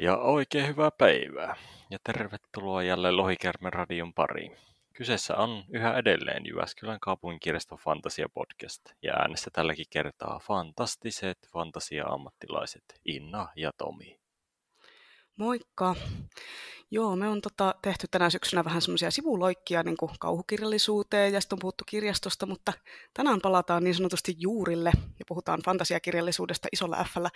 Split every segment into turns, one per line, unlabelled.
Ja oikein hyvää päivää. Ja tervetuloa jälleen Lohikärmen radion pariin. Kyseessä on yhä edelleen Jyväskylän kaupunkirjaston Fantasia Podcast. Ja äänessä tälläkin kertaa fantastiset fantasia-ammattilaiset Inna ja Tomi.
Moikka! Joo, me on tota, tehty tänä syksynä vähän semmoisia sivuloikkia niin kuin kauhukirjallisuuteen ja sitten on puhuttu kirjastosta, mutta tänään palataan niin sanotusti juurille ja puhutaan fantasiakirjallisuudesta isolla Fllä.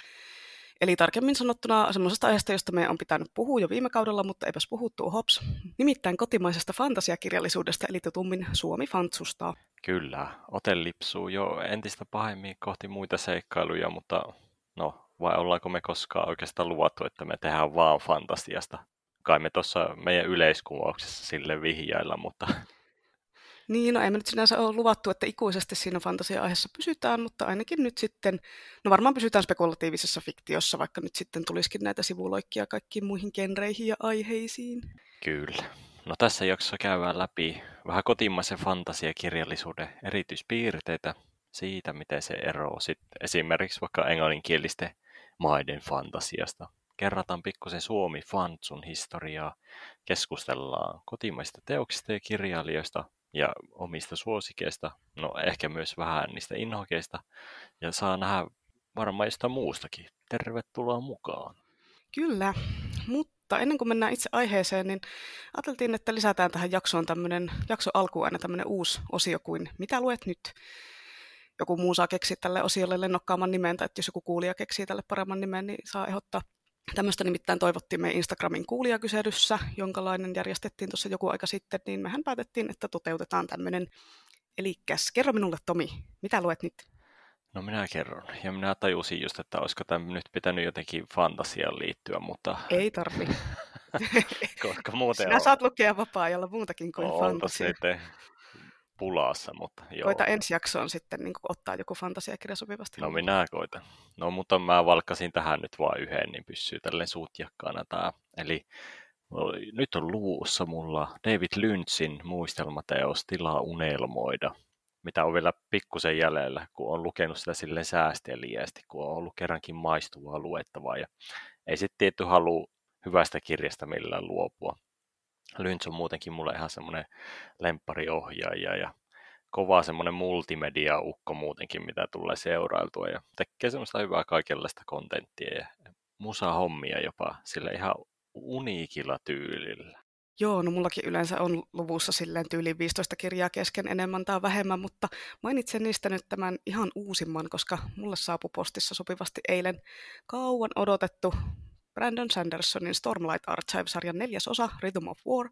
Eli tarkemmin sanottuna semmoisesta aiheesta, josta meidän on pitänyt puhua jo viime kaudella, mutta eipäs puhuttu hops. Nimittäin kotimaisesta fantasiakirjallisuudesta, eli tutummin Suomi Fantsusta.
Kyllä, ote lipsuu jo entistä pahemmin kohti muita seikkailuja, mutta no, vai ollaanko me koskaan oikeastaan luvattu, että me tehdään vaan fantasiasta? Kai me tuossa meidän yleiskuvauksessa sille vihjailla, mutta
niin, no ei me nyt sinänsä ole luvattu, että ikuisesti siinä fantasia-aiheessa pysytään, mutta ainakin nyt sitten, no varmaan pysytään spekulatiivisessa fiktiossa, vaikka nyt sitten tulisikin näitä sivuloikkia kaikkiin muihin genreihin ja aiheisiin.
Kyllä. No tässä jaksossa käydään läpi vähän kotimaisen fantasiakirjallisuuden erityispiirteitä siitä, miten se eroaa sitten esimerkiksi vaikka englanninkielisten maiden fantasiasta. Kerrataan pikkusen Suomi Fantsun historiaa, keskustellaan kotimaista teoksista ja kirjailijoista ja omista suosikeista, no ehkä myös vähän niistä inhokeista, ja saa nähdä varmaan jostain muustakin. Tervetuloa mukaan.
Kyllä, mutta ennen kuin mennään itse aiheeseen, niin ajateltiin, että lisätään tähän jaksoon tämmöinen, jakso alkuun aina tämmöinen uusi osio kuin Mitä luet nyt? Joku muu saa keksiä tälle osiolle lennokkaamman nimen, tai että jos joku kuulija keksii tälle paremman nimen, niin saa ehdottaa Tämmöistä nimittäin toivottiin me Instagramin kuulijakyselyssä, jonkalainen järjestettiin tuossa joku aika sitten, niin mehän päätettiin, että toteutetaan tämmöinen. Eli kerro minulle Tomi, mitä luet nyt?
No minä kerron. Ja minä tajusin just, että olisiko tämä nyt pitänyt jotenkin fantasiaan liittyä, mutta...
Ei tarvi.
Koska muuten
Sinä on... saat lukea vapaa-ajalla muutakin kuin
on
fantasia
pulassa, mutta joo.
Koita ensi jaksoon sitten niin ottaa joku fantasiakirja sopivasti.
No minä koitan. No mutta mä valkkasin tähän nyt vain yhden, niin pysyy tälleen suutjakkaana tää. Eli nyt on luvussa mulla David Lynchin muistelmateos Tilaa unelmoida, mitä on vielä pikkusen jäljellä, kun on lukenut sitä sille säästeliästi, kun on ollut kerrankin maistuvaa luettavaa. Ja ei sitten tietty halu hyvästä kirjasta millään luopua. Lynch on muutenkin mulle ihan semmoinen lemppariohjaaja ja kova semmoinen multimedia-ukko muutenkin, mitä tulee seurailtua ja tekee semmoista hyvää kaikenlaista kontenttia ja musa-hommia jopa sille ihan uniikilla tyylillä.
Joo, no mullakin yleensä on luvussa silleen tyyliin 15 kirjaa kesken enemmän tai vähemmän, mutta mainitsen niistä nyt tämän ihan uusimman, koska mulle saapui postissa sopivasti eilen kauan odotettu Brandon Sandersonin Stormlight Archive-sarjan neljäs osa, Rhythm of War.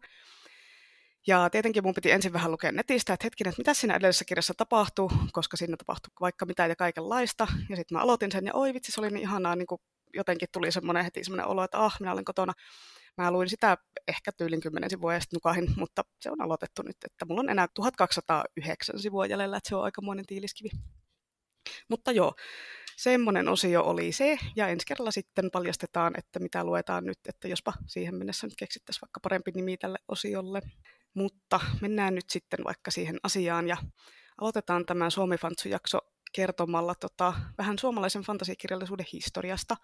Ja tietenkin mun piti ensin vähän lukea netistä, että hetkinen, että mitä siinä edellisessä kirjassa tapahtuu, koska siinä tapahtuu vaikka mitä ja kaikenlaista. Ja sitten mä aloitin sen, ja oi vitsi, se oli niin ihanaa, niin kuin jotenkin tuli semmoinen heti semmoinen olo, että ah, minä olen kotona. Mä luin sitä ehkä tyylin kymmenen sivua ja sitten nukahin, mutta se on aloitettu nyt, että mulla on enää 1209 sivua jäljellä, että se on aikamoinen tiiliskivi. Mutta joo, semmoinen osio oli se, ja ensi kerralla sitten paljastetaan, että mitä luetaan nyt, että jospa siihen mennessä nyt keksittäisiin vaikka parempi nimi tälle osiolle. Mutta mennään nyt sitten vaikka siihen asiaan, ja aloitetaan tämä Suomi Fantsu-jakso kertomalla tota, vähän suomalaisen fantasikirjallisuuden historiasta.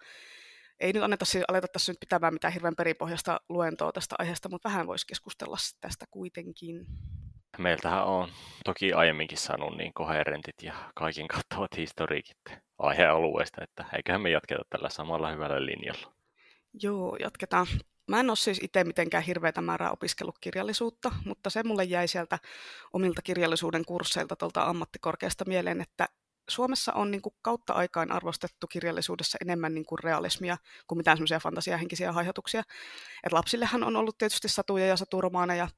Ei nyt anneta aleta tässä nyt pitämään mitään hirveän perinpohjasta luentoa tästä aiheesta, mutta vähän voisi keskustella tästä kuitenkin
meiltähän on toki aiemminkin saanut niin koherentit ja kaikin kattavat historiikit aihealueesta, että eiköhän me jatketa tällä samalla hyvällä linjalla.
Joo, jatketaan. Mä en ole siis itse mitenkään hirveätä määrää opiskellut kirjallisuutta, mutta se mulle jäi sieltä omilta kirjallisuuden kursseilta tuolta ammattikorkeasta mieleen, että Suomessa on niin kuin kautta aikaan arvostettu kirjallisuudessa enemmän niin kuin realismia kuin mitään semmoisia fantasiahenkisiä haihatuksia. Et lapsillehan on ollut tietysti satuja ja saturomaaneja,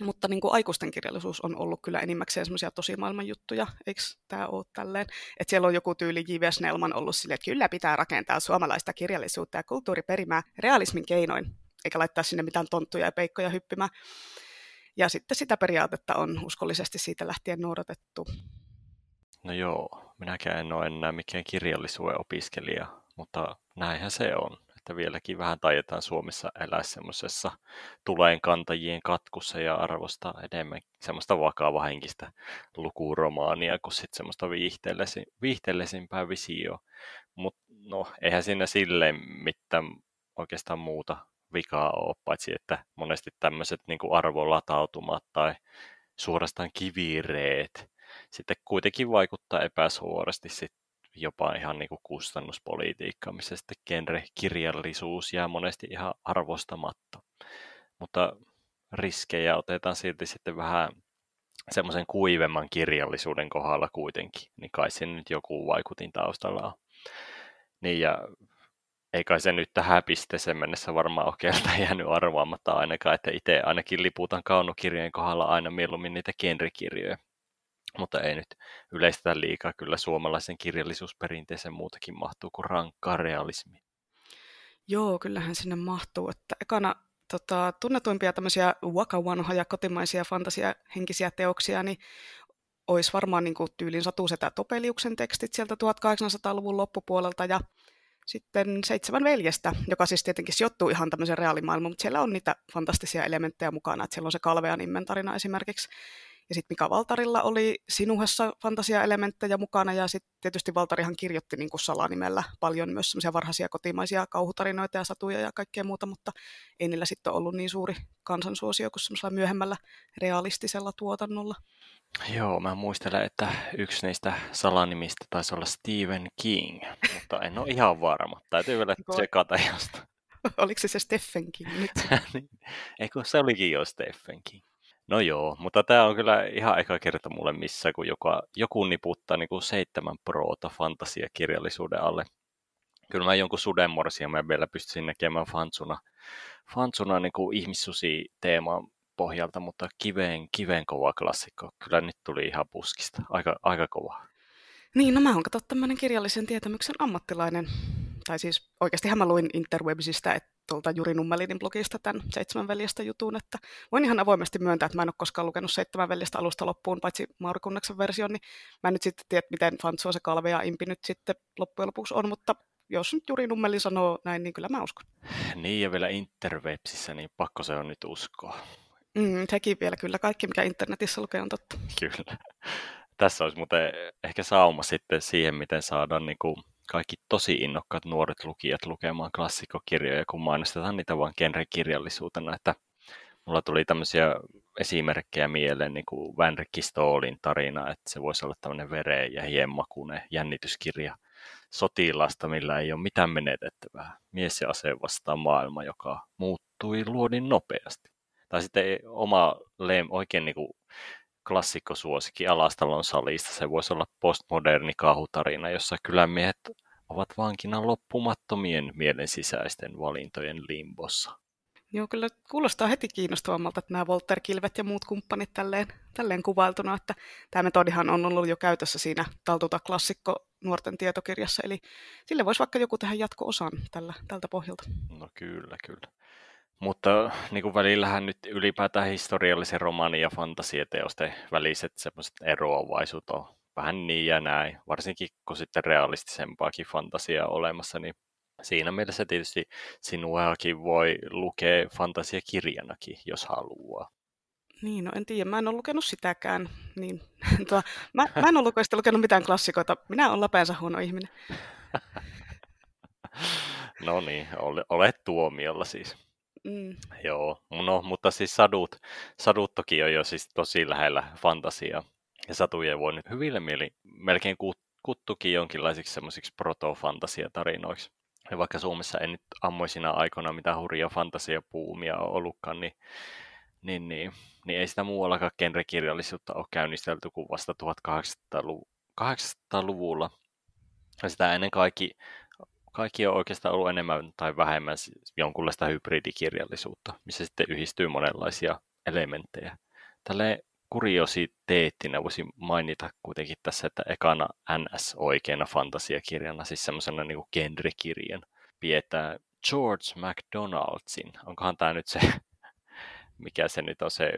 mutta niin kuin aikuisten kirjallisuus on ollut kyllä enimmäkseen semmoisia tosi maailman juttuja, eikö tämä ole tälleen? Että siellä on joku tyyli J.V. Snellman ollut sille, että kyllä pitää rakentaa suomalaista kirjallisuutta ja kulttuuriperimää realismin keinoin, eikä laittaa sinne mitään tonttuja ja peikkoja hyppimään. Ja sitten sitä periaatetta on uskollisesti siitä lähtien noudatettu.
No joo, minäkään en ole enää mikään kirjallisuuden opiskelija, mutta näinhän se on että vieläkin vähän taitetaan Suomessa elää semmoisessa kantajien katkussa ja arvostaa enemmän semmoista vakavahenkistä lukuromaania kuin sitten semmoista viihteellisin, viihteellisimpää visioa. Mutta no, eihän siinä silleen mitään oikeastaan muuta vikaa ole, paitsi että monesti tämmöiset niin arvolatautumat tai suorastaan kivireet sitten kuitenkin vaikuttaa epäsuorasti sit jopa ihan niin kuin kustannuspolitiikkaan, missä sitten genre-kirjallisuus jää monesti ihan arvostamatta. Mutta riskejä otetaan silti sitten vähän semmoisen kuivemman kirjallisuuden kohdalla kuitenkin, niin kai se nyt joku vaikutin taustalla on. Niin ja ei kai se nyt tähän pisteeseen mennessä varmaan ole keltä jäänyt arvaamatta ainakaan, että itse ainakin liputan kaunokirjojen kohdalla aina mieluummin niitä genrekirjoja. Mutta ei nyt yleistetä liikaa, kyllä suomalaisen kirjallisuusperinteeseen muutakin mahtuu kuin rankkaa realismi.
Joo, kyllähän sinne mahtuu. Että ekana tota, tunnetuimpia tämmöisiä waka kotimaisia fantasiahenkisiä teoksia, niin olisi varmaan niin kuin tyylin Satusetä Topeliuksen tekstit sieltä 1800-luvun loppupuolelta ja sitten Seitsemän veljestä, joka siis tietenkin sijoittuu ihan tämmöiseen reaalimaailmaan, mutta siellä on niitä fantastisia elementtejä mukana, että siellä on se Kalvean inventarina esimerkiksi. Ja sitten Mika Valtarilla oli Sinuhessa fantasiaelementtejä mukana, ja sitten tietysti Valtarihan kirjoitti niin kuin salanimellä paljon myös semmoisia varhaisia kotimaisia kauhutarinoita ja satuja ja kaikkea muuta, mutta ei niillä sitten ollut niin suuri kansansuosio kuin semmoisella myöhemmällä realistisella tuotannolla.
Joo, mä muistelen, että yksi niistä salanimistä taisi olla Stephen King, mutta en ole ihan varma. Täytyy vielä tsekata josta.
Oliko se se Stephen King nyt?
Niin. Eikö se olikin jo Stephen King? No joo, mutta tämä on kyllä ihan eka kerta mulle missä, kun joka, joku niputtaa niin kuin seitsemän proota fantasiakirjallisuuden alle. Kyllä mä jonkun sudenmorsia mä vielä pystyisin näkemään fansuna, fansuna niin kuin ihmissusi teeman pohjalta, mutta kiveen, kiveen kova klassikko. Kyllä nyt tuli ihan puskista. Aika, aika kova.
Niin, no mä oon katsottu tämmöinen kirjallisen tietämyksen ammattilainen. Tai siis oikeasti mä luin Interwebsistä, että tuolta Juri Nummelinin blogista tämän Seitsemän veljestä jutun, että voin ihan avoimesti myöntää, että mä en ole koskaan lukenut Seitsemän veljestä alusta loppuun, paitsi Mauri Kunnaksen version, niin mä en nyt sitten tiedä, miten Fantsua se Kalve ja Impi nyt sitten loppujen lopuksi on, mutta jos nyt Juri Nummelin sanoo näin, niin kyllä mä uskon.
Niin, ja vielä Interwebsissä, niin pakko se on nyt uskoa.
Mm, sekin vielä kyllä. Kaikki, mikä internetissä lukee, on totta.
Kyllä. Tässä olisi muuten ehkä sauma sitten siihen, miten saadaan niin kuin kaikki tosi innokkaat nuoret lukijat lukemaan klassikkokirjoja, kun mainostetaan niitä vain genrekirjallisuutena. Että mulla tuli tämmöisiä esimerkkejä mieleen, niin kuin Van Stoolin tarina, että se voisi olla tämmöinen vereen ja hienmakuinen jännityskirja sotilasta, millä ei ole mitään menetettävää. Mies ja ase vastaan maailma, joka muuttui luodin nopeasti. Tai sitten oma lem, oikein niin kuin klassikkosuosikki Alastalon salista. Se voisi olla postmoderni kahutarina, jossa kylämiehet ovat vankina loppumattomien mielen sisäisten valintojen limbossa.
Joo, kyllä kuulostaa heti kiinnostavammalta, että nämä Volter-kilvet ja muut kumppanit tälleen, tälleen kuvailtuna, että tämä metodihan on ollut jo käytössä siinä Taltuta klassikko nuorten tietokirjassa, eli sille voisi vaikka joku tehdä jatko-osan tällä, tältä pohjalta.
No kyllä, kyllä. Mutta niin kuin välillähän nyt ylipäätään historiallisen romaanin ja fantasiateosten väliset semmoiset eroavaisuut on vähän niin ja näin, varsinkin kun sitten realistisempaakin fantasiaa olemassa, niin siinä mielessä tietysti sinuakin voi lukea fantasiakirjanakin, jos haluaa.
Niin, no en tiedä, mä en ole lukenut sitäkään. Niin, tuo, mä, mä en ole lukenut mitään klassikoita, minä olen läpeensä huono ihminen.
no niin, olet tuomiolla siis. Mm. Joo, no, mutta siis sadut, sadut toki on jo siis tosi lähellä fantasiaa. Ja satuja voi nyt hyville mieli melkein kuttukin jonkinlaisiksi semmoisiksi proto-fantasiatarinoiksi. Ja vaikka Suomessa ei nyt ammoisina aikoina mitään hurjaa fantasiapuumia ole ollutkaan, niin, niin, niin, niin ei sitä muuallakaan genrekirjallisuutta ole käynnistelty kuin vasta 1800-luvulla. Ja sitä ennen kaikki kaikki on oikeastaan ollut enemmän tai vähemmän jonkunlaista hybridikirjallisuutta, missä sitten yhdistyy monenlaisia elementtejä. Tälle kuriositeettina voisi mainita kuitenkin tässä, että ekana NS-oikeana fantasiakirjana, siis semmoisena niin genrekirjan, pidetään George McDonaldsin. Onkohan tämä nyt se, mikä se nyt on se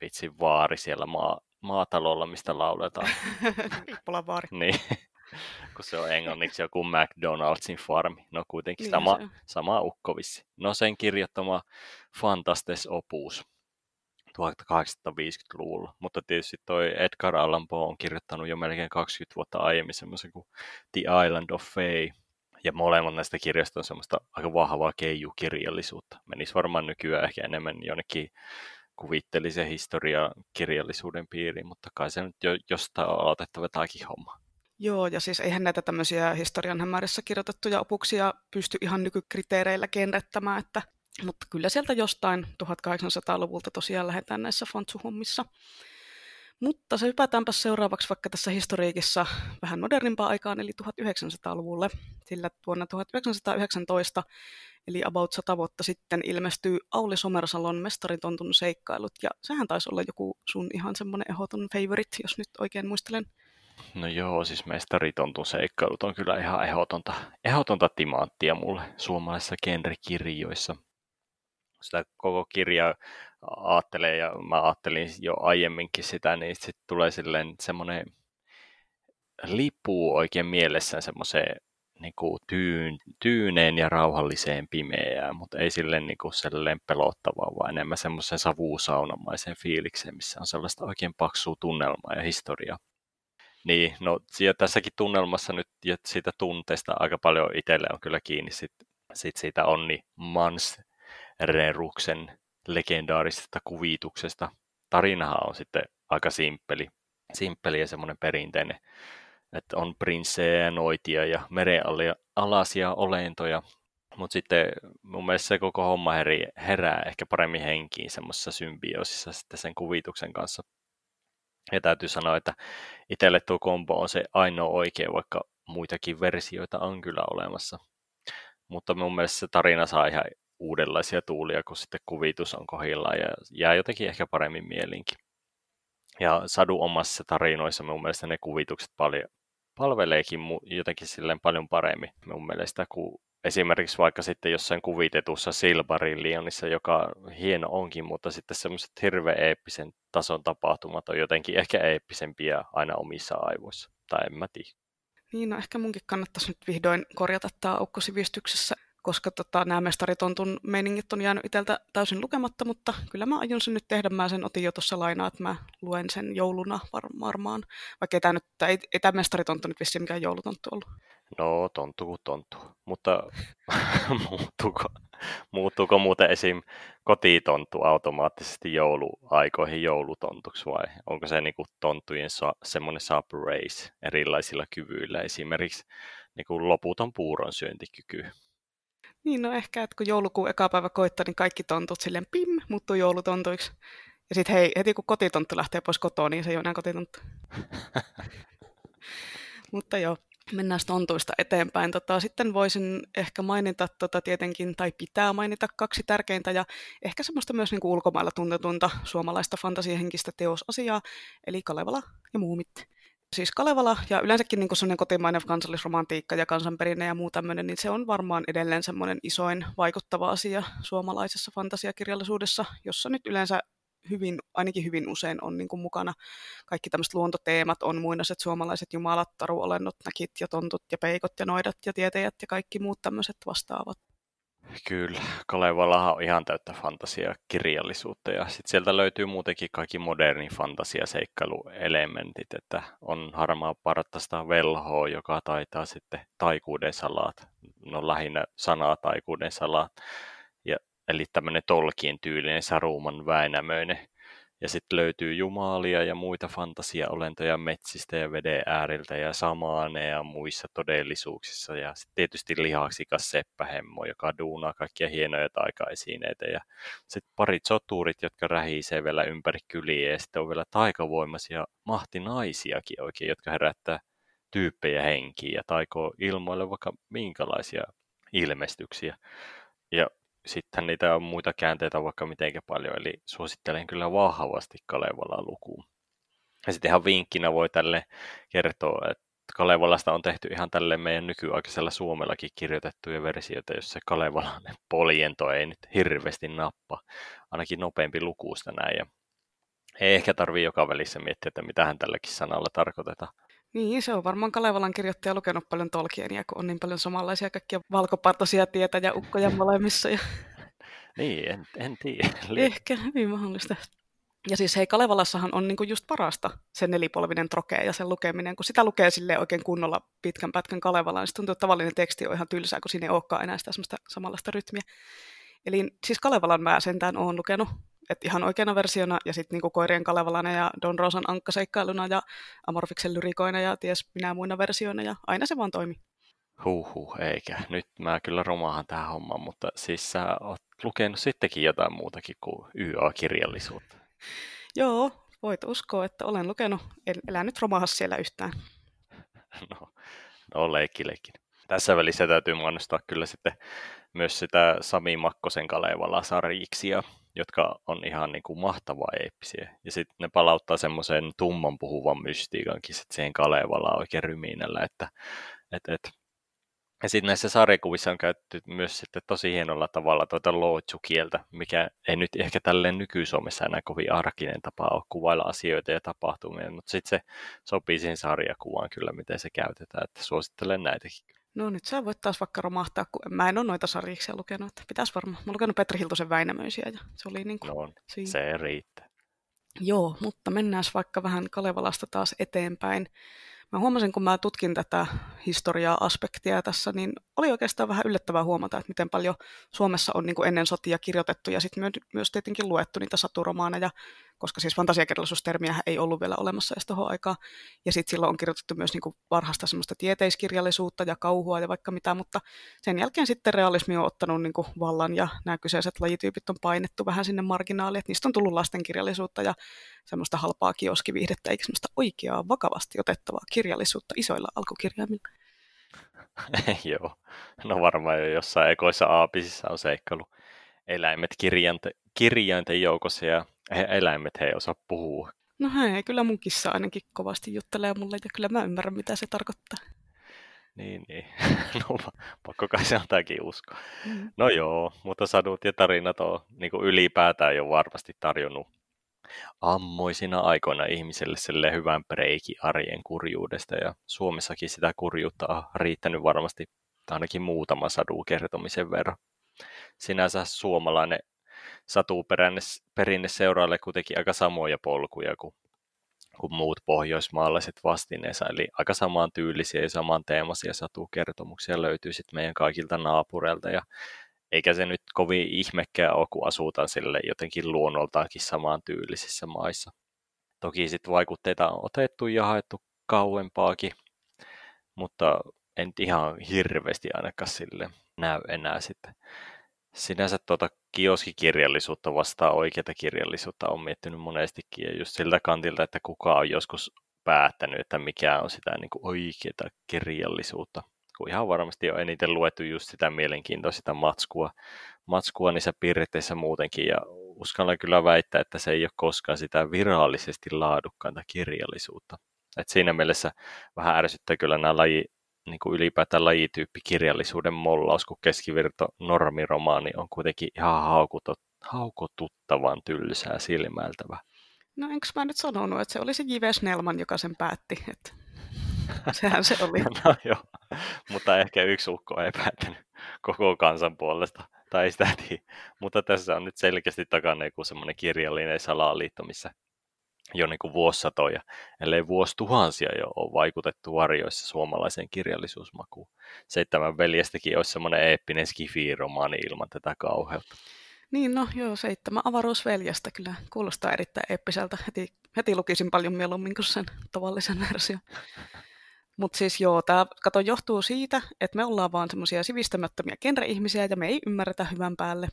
vitsin vaari siellä maa, maatalolla, mistä lauletaan?
Pippulan vaari.
niin kun se on englanniksi joku McDonald'sin farmi. No kuitenkin niin sama, sama ukkovissi. No sen kirjoittama Fantastes Opus 1850-luvulla, mutta tietysti toi Edgar Allan Poe on kirjoittanut jo melkein 20 vuotta aiemmin semmoisen kuin The Island of Fae, Ja molemmat näistä kirjoista on semmoista aika vahvaa keijukirjallisuutta. Menisi varmaan nykyään ehkä enemmän jonnekin kuvittelisen historia kirjallisuuden piiriin, mutta kai se nyt jo jostain on aloitettava tämäkin homma.
Joo, ja siis eihän näitä tämmöisiä historian hämärissä kirjoitettuja opuksia pysty ihan nykykriteereillä kenrettämään, että, mutta kyllä sieltä jostain 1800-luvulta tosiaan lähdetään näissä fontsuhommissa. Mutta se hypätäänpä seuraavaksi vaikka tässä historiikissa vähän modernimpaan aikaan, eli 1900-luvulle, sillä vuonna 1919, eli about 100 vuotta sitten, ilmestyy Auli Somersalon Mestaritontun seikkailut, ja sehän taisi olla joku sun ihan semmoinen ehdoton favorite, jos nyt oikein muistelen.
No joo, siis mestaritontun seikkailut on kyllä ihan ehdotonta, ehdotonta timanttia mulle suomalaisissa genrekirjoissa. Sitä koko kirjaa ajattelee, ja mä ajattelin jo aiemminkin sitä, niin sitten tulee silleen semmoinen lipuu oikein mielessään semmoiseen niin kuin tyyn, tyyneen ja rauhalliseen pimeään, mutta ei silleen, niin kuin silleen pelottavaa, vaan enemmän semmoisen savuusaunamaisen fiilikseen, missä on sellaista oikein paksua tunnelmaa ja historiaa. Niin, no tässäkin tunnelmassa nyt ja siitä tunteesta aika paljon itselle on kyllä kiinni sit, sit siitä Onni Mansreruksen legendaarisesta kuvituksesta. Tarinahan on sitten aika simppeli, simppeli ja semmoinen perinteinen, että on prinssejä ja noitia ja merenalaisia olentoja, mutta sitten mun mielestä se koko homma herää ehkä paremmin henkiin semmoisessa symbioosissa sitten sen kuvituksen kanssa. Ja täytyy sanoa, että itselle tuo kombo on se ainoa oikea, vaikka muitakin versioita on kyllä olemassa. Mutta mun mielestä se tarina saa ihan uudenlaisia tuulia, kun sitten kuvitus on kohdillaan ja jää jotenkin ehkä paremmin mielinkin. Ja Sadu omassa tarinoissa mun mielestä ne kuvitukset paljon, palveleekin jotenkin silleen paljon paremmin mun mielestä kuin esimerkiksi vaikka sitten jossain kuvitetussa Silbarillionissa, joka hieno onkin, mutta sitten semmoiset hirveän eeppisen tason tapahtumat on jotenkin ehkä eeppisempiä aina omissa aivoissa, tai en mä tiedä.
Niin, no ehkä munkin kannattaisi nyt vihdoin korjata tämä aukko sivistyksessä koska tota, nämä mestaritontun meiningit on jäänyt itseltä täysin lukematta, mutta kyllä mä aion sen nyt tehdä. Mä sen otin jo tuossa lainaa, että mä luen sen jouluna var- varmaan. Vaikka tämä, nyt, ei tämä mestaritonttu nyt vissiin mikään joulutonttu ollut.
No, tonttu kuin tonttu. Mutta muuttuuko, muuttuuko muuten esim. kotitonttu automaattisesti jouluaikoihin joulutontuksi vai onko se niin kuin tonttujen sa- semmoinen subrace erilaisilla kyvyillä, esimerkiksi niin kuin loputon puuron syöntikyky?
Niin, no ehkä, että kun joulukuun eka päivä koittaa, niin kaikki tontut silleen pim, muuttuu joulutontuiksi. Ja sitten hei, heti kun kotitonttu lähtee pois kotoa, niin se ei ole enää kotitonttu. Mutta joo, mennään tontuista eteenpäin. Tota, sitten voisin ehkä mainita tota, tietenkin, tai pitää mainita kaksi tärkeintä ja ehkä semmoista myös niin kuin ulkomailla tuntetunta suomalaista fantasiahenkistä teosasiaa, eli Kalevala ja Muumit siis Kalevala ja yleensäkin niin semmoinen kotimainen kansallisromantiikka ja kansanperinne ja muu tämmöinen, niin se on varmaan edelleen semmoinen isoin vaikuttava asia suomalaisessa fantasiakirjallisuudessa, jossa nyt yleensä hyvin, ainakin hyvin usein on niin kuin mukana. Kaikki tämmöiset luontoteemat, on muinaiset suomalaiset jumalat, taruolennot, näkit ja tontut ja peikot ja noidat ja tietäjät ja kaikki muut tämmöiset vastaavat.
Kyllä, Kalevalahan on ihan täyttä fantasiakirjallisuutta ja sitten sieltä löytyy muutenkin kaikki moderni fantasiaseikkailuelementit, että on harmaa parttasta velhoa, joka taitaa sitten taikuuden salat, no lähinnä sanaa taikuuden salat, ja, eli tämmöinen Tolkien tyylinen Saruman Väinämöinen ja sitten löytyy jumalia ja muita fantasiaolentoja metsistä ja veden ääriltä ja samaaneja muissa todellisuuksissa. Ja sitten tietysti lihaksikas seppähemmo, joka duunaa kaikkia hienoja taikaesineitä. Ja sitten parit soturit, jotka rähisee vielä ympäri kyliä. Ja sitten on vielä taikavoimaisia mahtinaisiakin oikein, jotka herättää tyyppejä henkiin ja taikoo ilmoille vaikka minkälaisia ilmestyksiä. Ja sitten niitä on muita käänteitä vaikka mitenkä paljon, eli suosittelen kyllä vahvasti Kalevalan lukuun. Ja sitten ihan vinkkinä voi tälle kertoa, että Kalevalasta on tehty ihan tälle meidän nykyaikaisella suomellakin kirjoitettuja versioita, jossa Kalevalan poljento ei nyt hirveästi nappa, ainakin nopeampi lukuusta näin. Ja ei ehkä tarvii joka välissä miettiä, että mitä hän tälläkin sanalla tarkoitetaan.
Niin, se on varmaan Kalevalan kirjoittaja lukenut paljon Tolkienia, kun on niin paljon samanlaisia kaikkia valkopartoisia tietä ja ukkoja molemmissa. Ja...
niin, en, en tiedä.
Ehkä, hyvin mahdollista. Ja siis hei, Kalevalassahan on niinku just parasta se nelipolvinen trokea ja sen lukeminen. Kun sitä lukee sille oikein kunnolla pitkän pätkän Kalevalaan, niin tuntuu, että tavallinen teksti on ihan tylsää, kun siinä ei olekaan enää sitä samanlaista rytmiä. Eli siis Kalevalan mä sentään oon lukenut, että ihan oikeana versiona, ja sitten niinku Koirien Kalevalana ja Don Rosan ankkaseikkailuna ja Amorfiksen lyrikoina ja ties minä muina versioina, ja aina se vaan toimi.
Huhhuh, eikä. Nyt mä kyllä romaahan tähän hommaan, mutta siis sä oot lukenut sittenkin jotain muutakin kuin YA-kirjallisuutta.
Joo, voit uskoa, että olen lukenut. En elänyt romaha siellä yhtään.
No, no leikki, leikki. Tässä välissä täytyy mainostaa kyllä sitten myös sitä Sami Makkosen Kalevala sarjiksia, jotka on ihan niin kuin mahtavaa eeppisiä. Ja sitten ne palauttaa semmoisen tumman puhuvan mystiikankin sitten siihen Kalevalaan oikein ryminällä, että et, et, ja sitten näissä sarjakuvissa on käytetty myös sitten tosi hienolla tavalla tuota lootsu-kieltä, mikä ei nyt ehkä tälleen nyky-Suomessa enää kovin arkinen tapa ole kuvailla asioita ja tapahtumia, mutta sitten se sopii siihen sarjakuvaan kyllä, miten se käytetään, että suosittelen näitäkin.
No nyt sä voit taas vaikka romahtaa, kun mä en ole noita sarjiksia lukenut, että pitäisi varmaan. Mä oon lukenut Petri Hiltosen Väinämöisiä ja se oli niin kuin
no, siinä. se riittää.
Joo, mutta mennään vaikka vähän Kalevalasta taas eteenpäin. Mä huomasin, kun mä tutkin tätä historiaa-aspektia tässä, niin oli oikeastaan vähän yllättävää huomata, että miten paljon Suomessa on niin kuin ennen sotia kirjoitettu ja sitten myös tietenkin luettu niitä saturomaaneja koska siis fantasiakirjallisuustermiä ei ollut vielä olemassa edes tuohon aikaan. Ja sitten silloin on kirjoitettu myös niin kuin varhaista semmoista tieteiskirjallisuutta ja kauhua ja vaikka mitä, mutta sen jälkeen sitten realismi on ottanut niin kuin vallan ja nämä kyseiset lajityypit on painettu vähän sinne marginaaliin, että niistä on tullut lastenkirjallisuutta ja semmoista halpaa kioskiviihdettä, eikä semmoista oikeaa vakavasti otettavaa kirjallisuutta isoilla alkukirjaimilla.
Joo, no varmaan jo jossain ekoissa aapisissa on seikkailu eläimet kirjainten, joukossa ja eläimet he ei osaa puhua.
No hei, kyllä mun kissa ainakin kovasti juttelee mulle ja kyllä mä ymmärrän mitä se tarkoittaa.
Niin, niin. No, pakko kai se antaakin usko. Mm. No joo, mutta sadut ja tarinat on niin kuin ylipäätään jo varmasti tarjonnut ammoisina aikoina ihmiselle sille hyvän breiki arjen kurjuudesta ja Suomessakin sitä kurjuutta on riittänyt varmasti ainakin muutama sadu kertomisen verran. Sinänsä suomalainen satuperinne seuraalle kuitenkin aika samoja polkuja kuin, kuin muut pohjoismaalaiset vastineensa, eli aika samaan tyylisiä ja saman teemaisia satukertomuksia löytyy sitten meidän kaikilta naapureilta, ja eikä se nyt kovin ihmekään ole, kun asutaan sille jotenkin luonnoltaankin samaan tyylisissä maissa. Toki sitten vaikutteita on otettu ja haettu kauempaakin, mutta en ihan hirveästi ainakaan sille näy enää sitten sinänsä tuota kioskikirjallisuutta vastaan oikeata kirjallisuutta on miettinyt monestikin ja just siltä kantilta, että kuka on joskus päättänyt, että mikä on sitä niin kuin oikeaa kirjallisuutta. Kun ihan varmasti on eniten luettu just sitä mielenkiintoista matskua, matskua niissä piirteissä muutenkin ja uskallan kyllä väittää, että se ei ole koskaan sitä virallisesti laadukkainta kirjallisuutta. Et siinä mielessä vähän ärsyttää kyllä nämä laji, niin kuin ylipäätään lajityyppi kirjallisuuden mollaus, kun keskivirto normiromaani on kuitenkin ihan haukutot, haukotuttavan tylsää silmäiltävä.
No enkö mä nyt sanonut, että se oli se J.V. Snellman, joka sen päätti, että sehän se oli.
no joo, mutta ehkä yksi ukko ei päättänyt koko kansan puolesta, tai sitä tiedä. Mutta tässä on nyt selkeästi takana joku semmoinen kirjallinen salaliitto, missä jo niin kuin vuosisatoja, ellei vuosituhansia jo ole vaikutettu varjoissa suomalaiseen kirjallisuusmakuun. Seitsemän veljestäkin olisi semmoinen eeppinen skifi-romaani ilman tätä kauheutta.
Niin, no joo, seitsemän avaruusveljestä kyllä kuulostaa erittäin eeppiseltä. Heti, heti lukisin paljon mieluummin kuin sen tavallisen version. Mutta siis joo, tämä kato johtuu siitä, että me ollaan vaan semmoisia sivistämättömiä genre-ihmisiä ja me ei ymmärretä hyvän päälle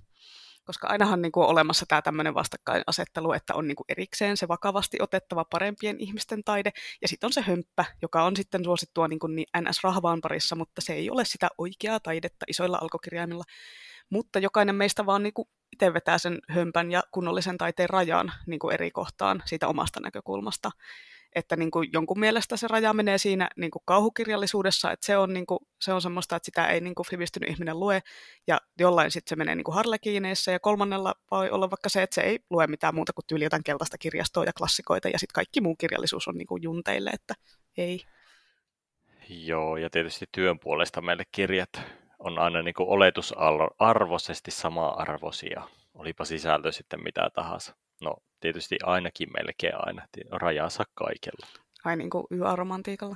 koska ainahan niin kuin on olemassa tämä tämmöinen vastakkainasettelu, että on niin kuin erikseen se vakavasti otettava parempien ihmisten taide, ja sitten on se hömppä, joka on sitten suosittua niin, kuin niin NS-rahvaan parissa, mutta se ei ole sitä oikeaa taidetta isoilla alkokirjaimilla. Mutta jokainen meistä vaan niin kuin itse vetää sen hömpän ja kunnollisen taiteen rajan niin kuin eri kohtaan siitä omasta näkökulmasta että niin kuin jonkun mielestä se raja menee siinä niin kuin kauhukirjallisuudessa, että se on, niin kuin, se on semmoista, että sitä ei niin kuin sivistynyt ihminen lue, ja jollain sitten se menee niin kuin harlekiineissa, ja kolmannella voi olla vaikka se, että se ei lue mitään muuta kuin tyyli jotain keltaista kirjastoa ja klassikoita, ja sitten kaikki muu kirjallisuus on niin kuin junteille, että ei.
Joo, ja tietysti työn puolesta meille kirjat on aina niin kuin oletusarvoisesti sama-arvoisia, olipa sisältö sitten mitä tahansa. No tietysti ainakin melkein aina, rajansa kaikella.
Ai niin kuin yöromantiikalla?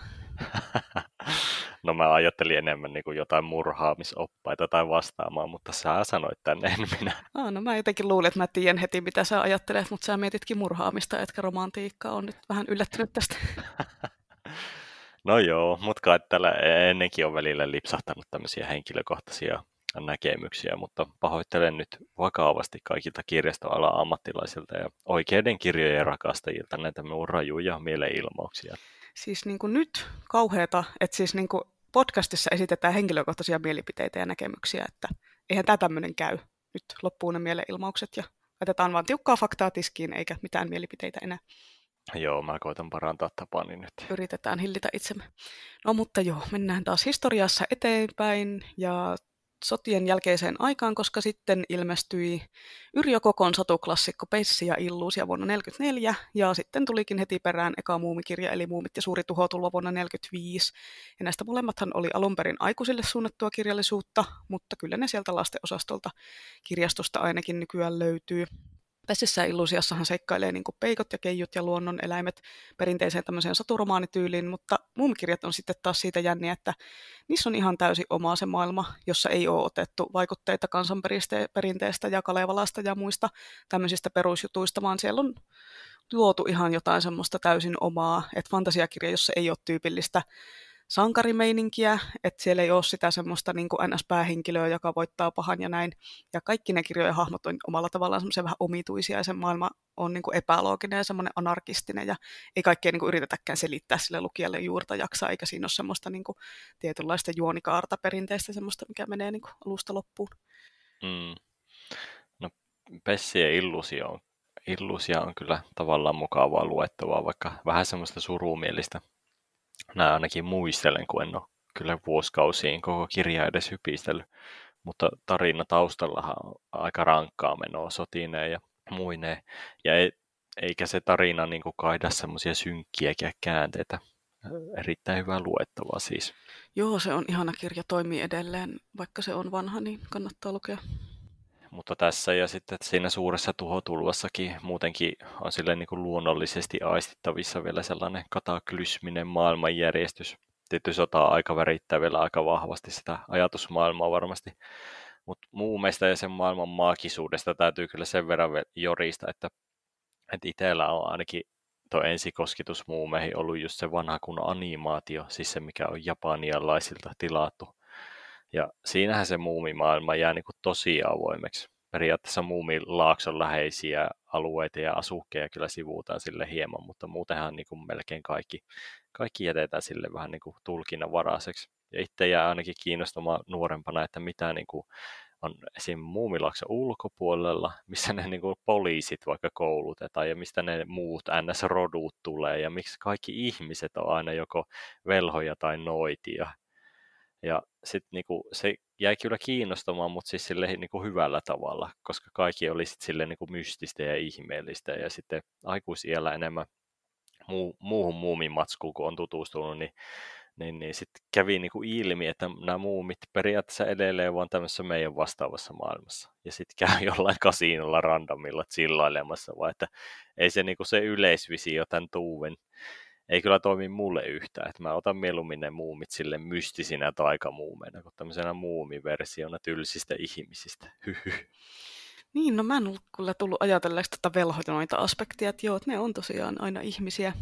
no mä ajattelin enemmän niin kuin jotain murhaamisoppaita tai vastaamaan, mutta sä sanoit tänne, en minä.
Ah, no mä jotenkin luulin, että mä tiedän heti, mitä sä ajattelet, mutta sä mietitkin murhaamista, etkä romantiikkaa. On nyt vähän yllättynyt tästä.
no joo, mutta kai täällä ennenkin on välillä lipsahtanut tämmöisiä henkilökohtaisia näkemyksiä, mutta pahoittelen nyt vakavasti kaikilta kirjastoalan ammattilaisilta ja oikeiden kirjojen rakastajilta näitä minun rajuja mielenilmauksia.
Siis niin kuin nyt kauheata, että siis niin kuin podcastissa esitetään henkilökohtaisia mielipiteitä ja näkemyksiä, että eihän tämä tämmöinen käy. Nyt loppuu ne mielenilmaukset ja laitetaan vaan tiukkaa faktaa tiskiin eikä mitään mielipiteitä enää.
Joo, mä koitan parantaa tapani nyt.
Yritetään hillitä itsemme. No mutta joo, mennään taas historiassa eteenpäin ja sotien jälkeiseen aikaan, koska sitten ilmestyi Yrjö Kokon satuklassikko Pessi ja Illuusia vuonna 1944, ja sitten tulikin heti perään eka muumikirja, eli Muumit ja suuri tuhotulva vuonna 1945. Ja näistä molemmathan oli alun perin aikuisille suunnattua kirjallisuutta, mutta kyllä ne sieltä lastenosastolta kirjastosta ainakin nykyään löytyy. Pessissä illuusiassahan seikkailee niin peikot ja keijut ja luonnon eläimet perinteiseen tämmöiseen saturomaanityyliin, mutta muumikirjat on sitten taas siitä jänniä, että niissä on ihan täysin oma se maailma, jossa ei ole otettu vaikutteita kansanperinteestä ja Kalevalasta ja muista tämmöisistä perusjutuista, vaan siellä on luotu ihan jotain semmoista täysin omaa, että fantasiakirja, jossa ei ole tyypillistä sankarimeininkiä, että siellä ei ole sitä semmoista niin kuin NS-päähenkilöä, joka voittaa pahan ja näin. Ja kaikki ne kirjojen hahmot on omalla tavallaan semmoisia vähän omituisia ja se maailma on niin kuin epälooginen ja semmoinen anarkistinen ja ei kaikkea niin kuin yritetäkään selittää sille lukijalle juurta jaksaa, eikä siinä ole semmoista niin kuin tietynlaista juonikaarta perinteistä semmoista, mikä menee niin kuin alusta loppuun.
Mm. No Pessi ja Illusio on, Illusia on kyllä tavallaan mukavaa luettavaa, vaikka vähän semmoista surumielistä Nämä ainakin muistelen, kun en ole kyllä vuosikausiin koko kirjaa edes hypistellyt. Mutta tarina taustallahan on aika rankkaa menoa sotineen ja muineen. Ja ei, eikä se tarina niin kuin kaida semmoisia synkkiäkään käänteitä. Erittäin hyvä luettavaa siis.
Joo, se on ihana kirja, toimii edelleen. Vaikka se on vanha, niin kannattaa lukea.
Mutta tässä ja sitten siinä suuressa tuhotulvassakin muutenkin on sille niin kuin luonnollisesti aistittavissa vielä sellainen kataklysminen maailmanjärjestys. Tietysti sota-aika värittää vielä aika vahvasti sitä ajatusmaailmaa varmasti. Mutta muumeista ja sen maailman maagisuudesta täytyy kyllä sen verran jorista, että, että itsellä on ainakin tuo ensikosketus muumeihin ollut just se vanha kun animaatio, siis se mikä on japanialaisilta tilattu ja siinähän se muumimaailma jää niin kuin tosi avoimeksi. Periaatteessa muumilaakson läheisiä alueita ja asukkeja kyllä sivuutaan sille hieman, mutta muutenhan niin kuin melkein kaikki, kaikki jätetään sille vähän niin kuin tulkinnan varaiseksi. Ja itse jää ainakin kiinnostamaan nuorempana, että mitä niin kuin on esim. muumilaakson ulkopuolella, missä ne niin kuin poliisit vaikka koulutetaan ja mistä ne muut NS-rodut tulee ja miksi kaikki ihmiset on aina joko velhoja tai noitia ja sitten niinku, se jäi kyllä kiinnostamaan, mutta siis sille niinku hyvällä tavalla, koska kaikki oli sitten sille niinku mystistä ja ihmeellistä. Ja sitten aikuisiellä enemmän muu, muuhun muumimatskuun, kun on tutustunut, niin, niin, niin sitten kävi niinku ilmi, että nämä muumit periaatteessa edelleen vaan tämmöisessä meidän vastaavassa maailmassa. Ja sitten käy jollain kasiinolla randomilla chillailemassa, vaan että ei se, niinku se yleisvisio tämän tuuven ei kyllä toimi mulle yhtään. Että mä otan mieluummin ne muumit sille mystisinä taikamuumeina kuin tämmöisenä muumiversiona tylsistä ihmisistä. Hyhy.
Niin, no mä en ollut kyllä tullut ajatelleeksi tätä velhoituneita aspektia, että joo, että ne on tosiaan aina ihmisiä.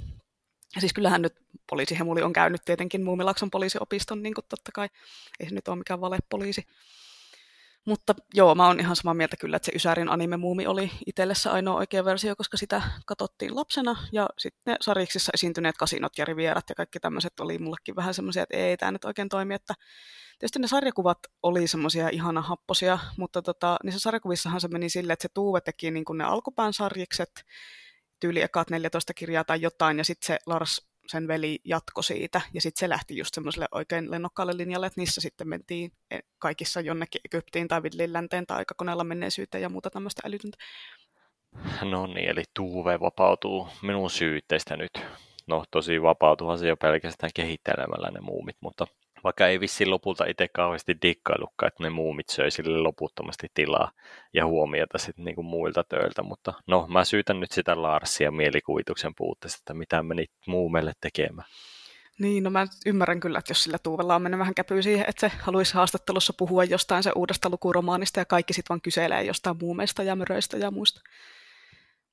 Ja siis kyllähän nyt poliisihemuli on käynyt tietenkin Muumilakson poliisiopiston, niin kuin totta kai. Ei se nyt ole mikään valepoliisi. Mutta joo, mä oon ihan samaa mieltä kyllä, että se Ysärin anime-muumi oli itselle se ainoa oikea versio, koska sitä katsottiin lapsena. Ja sitten ne sariksissa esiintyneet kasinot ja rivierat ja kaikki tämmöiset oli mullekin vähän semmoisia, että ei tämä nyt oikein toimi. Että tietysti ne sarjakuvat oli semmoisia ihana happosia, mutta tota, niissä sarjakuvissahan se meni silleen, että se Tuuve teki niin kuin ne alkupään sarjikset, tyyli ekat 14 kirjaa tai jotain, ja sitten se Lars sen veli jatko siitä, ja sitten se lähti just semmoiselle oikein lennokkaalle linjalle, että niissä sitten mentiin e, kaikissa jonnekin Egyptiin tai Villin länteen tai aikakoneella menneisyyteen ja muuta tämmöistä älytöntä.
No niin, eli Tuuve vapautuu minun syytteistä nyt. No tosi vapautuhan se jo pelkästään kehittelemällä ne muumit, mutta vaikka ei vissiin lopulta itse kauheasti dikkailukkaan, että ne muumit söi sille loputtomasti tilaa ja huomiota sitten niinku muilta töiltä, mutta no mä syytän nyt sitä Larsia mielikuvituksen puutteesta, että mitä meni muumeille tekemään.
Niin, no mä ymmärrän kyllä, että jos sillä Tuuvella on mennyt vähän käpyy siihen, että se haluaisi haastattelussa puhua jostain se uudesta lukuromaanista ja kaikki sitten vaan kyselee jostain muumeista ja möröistä ja muista.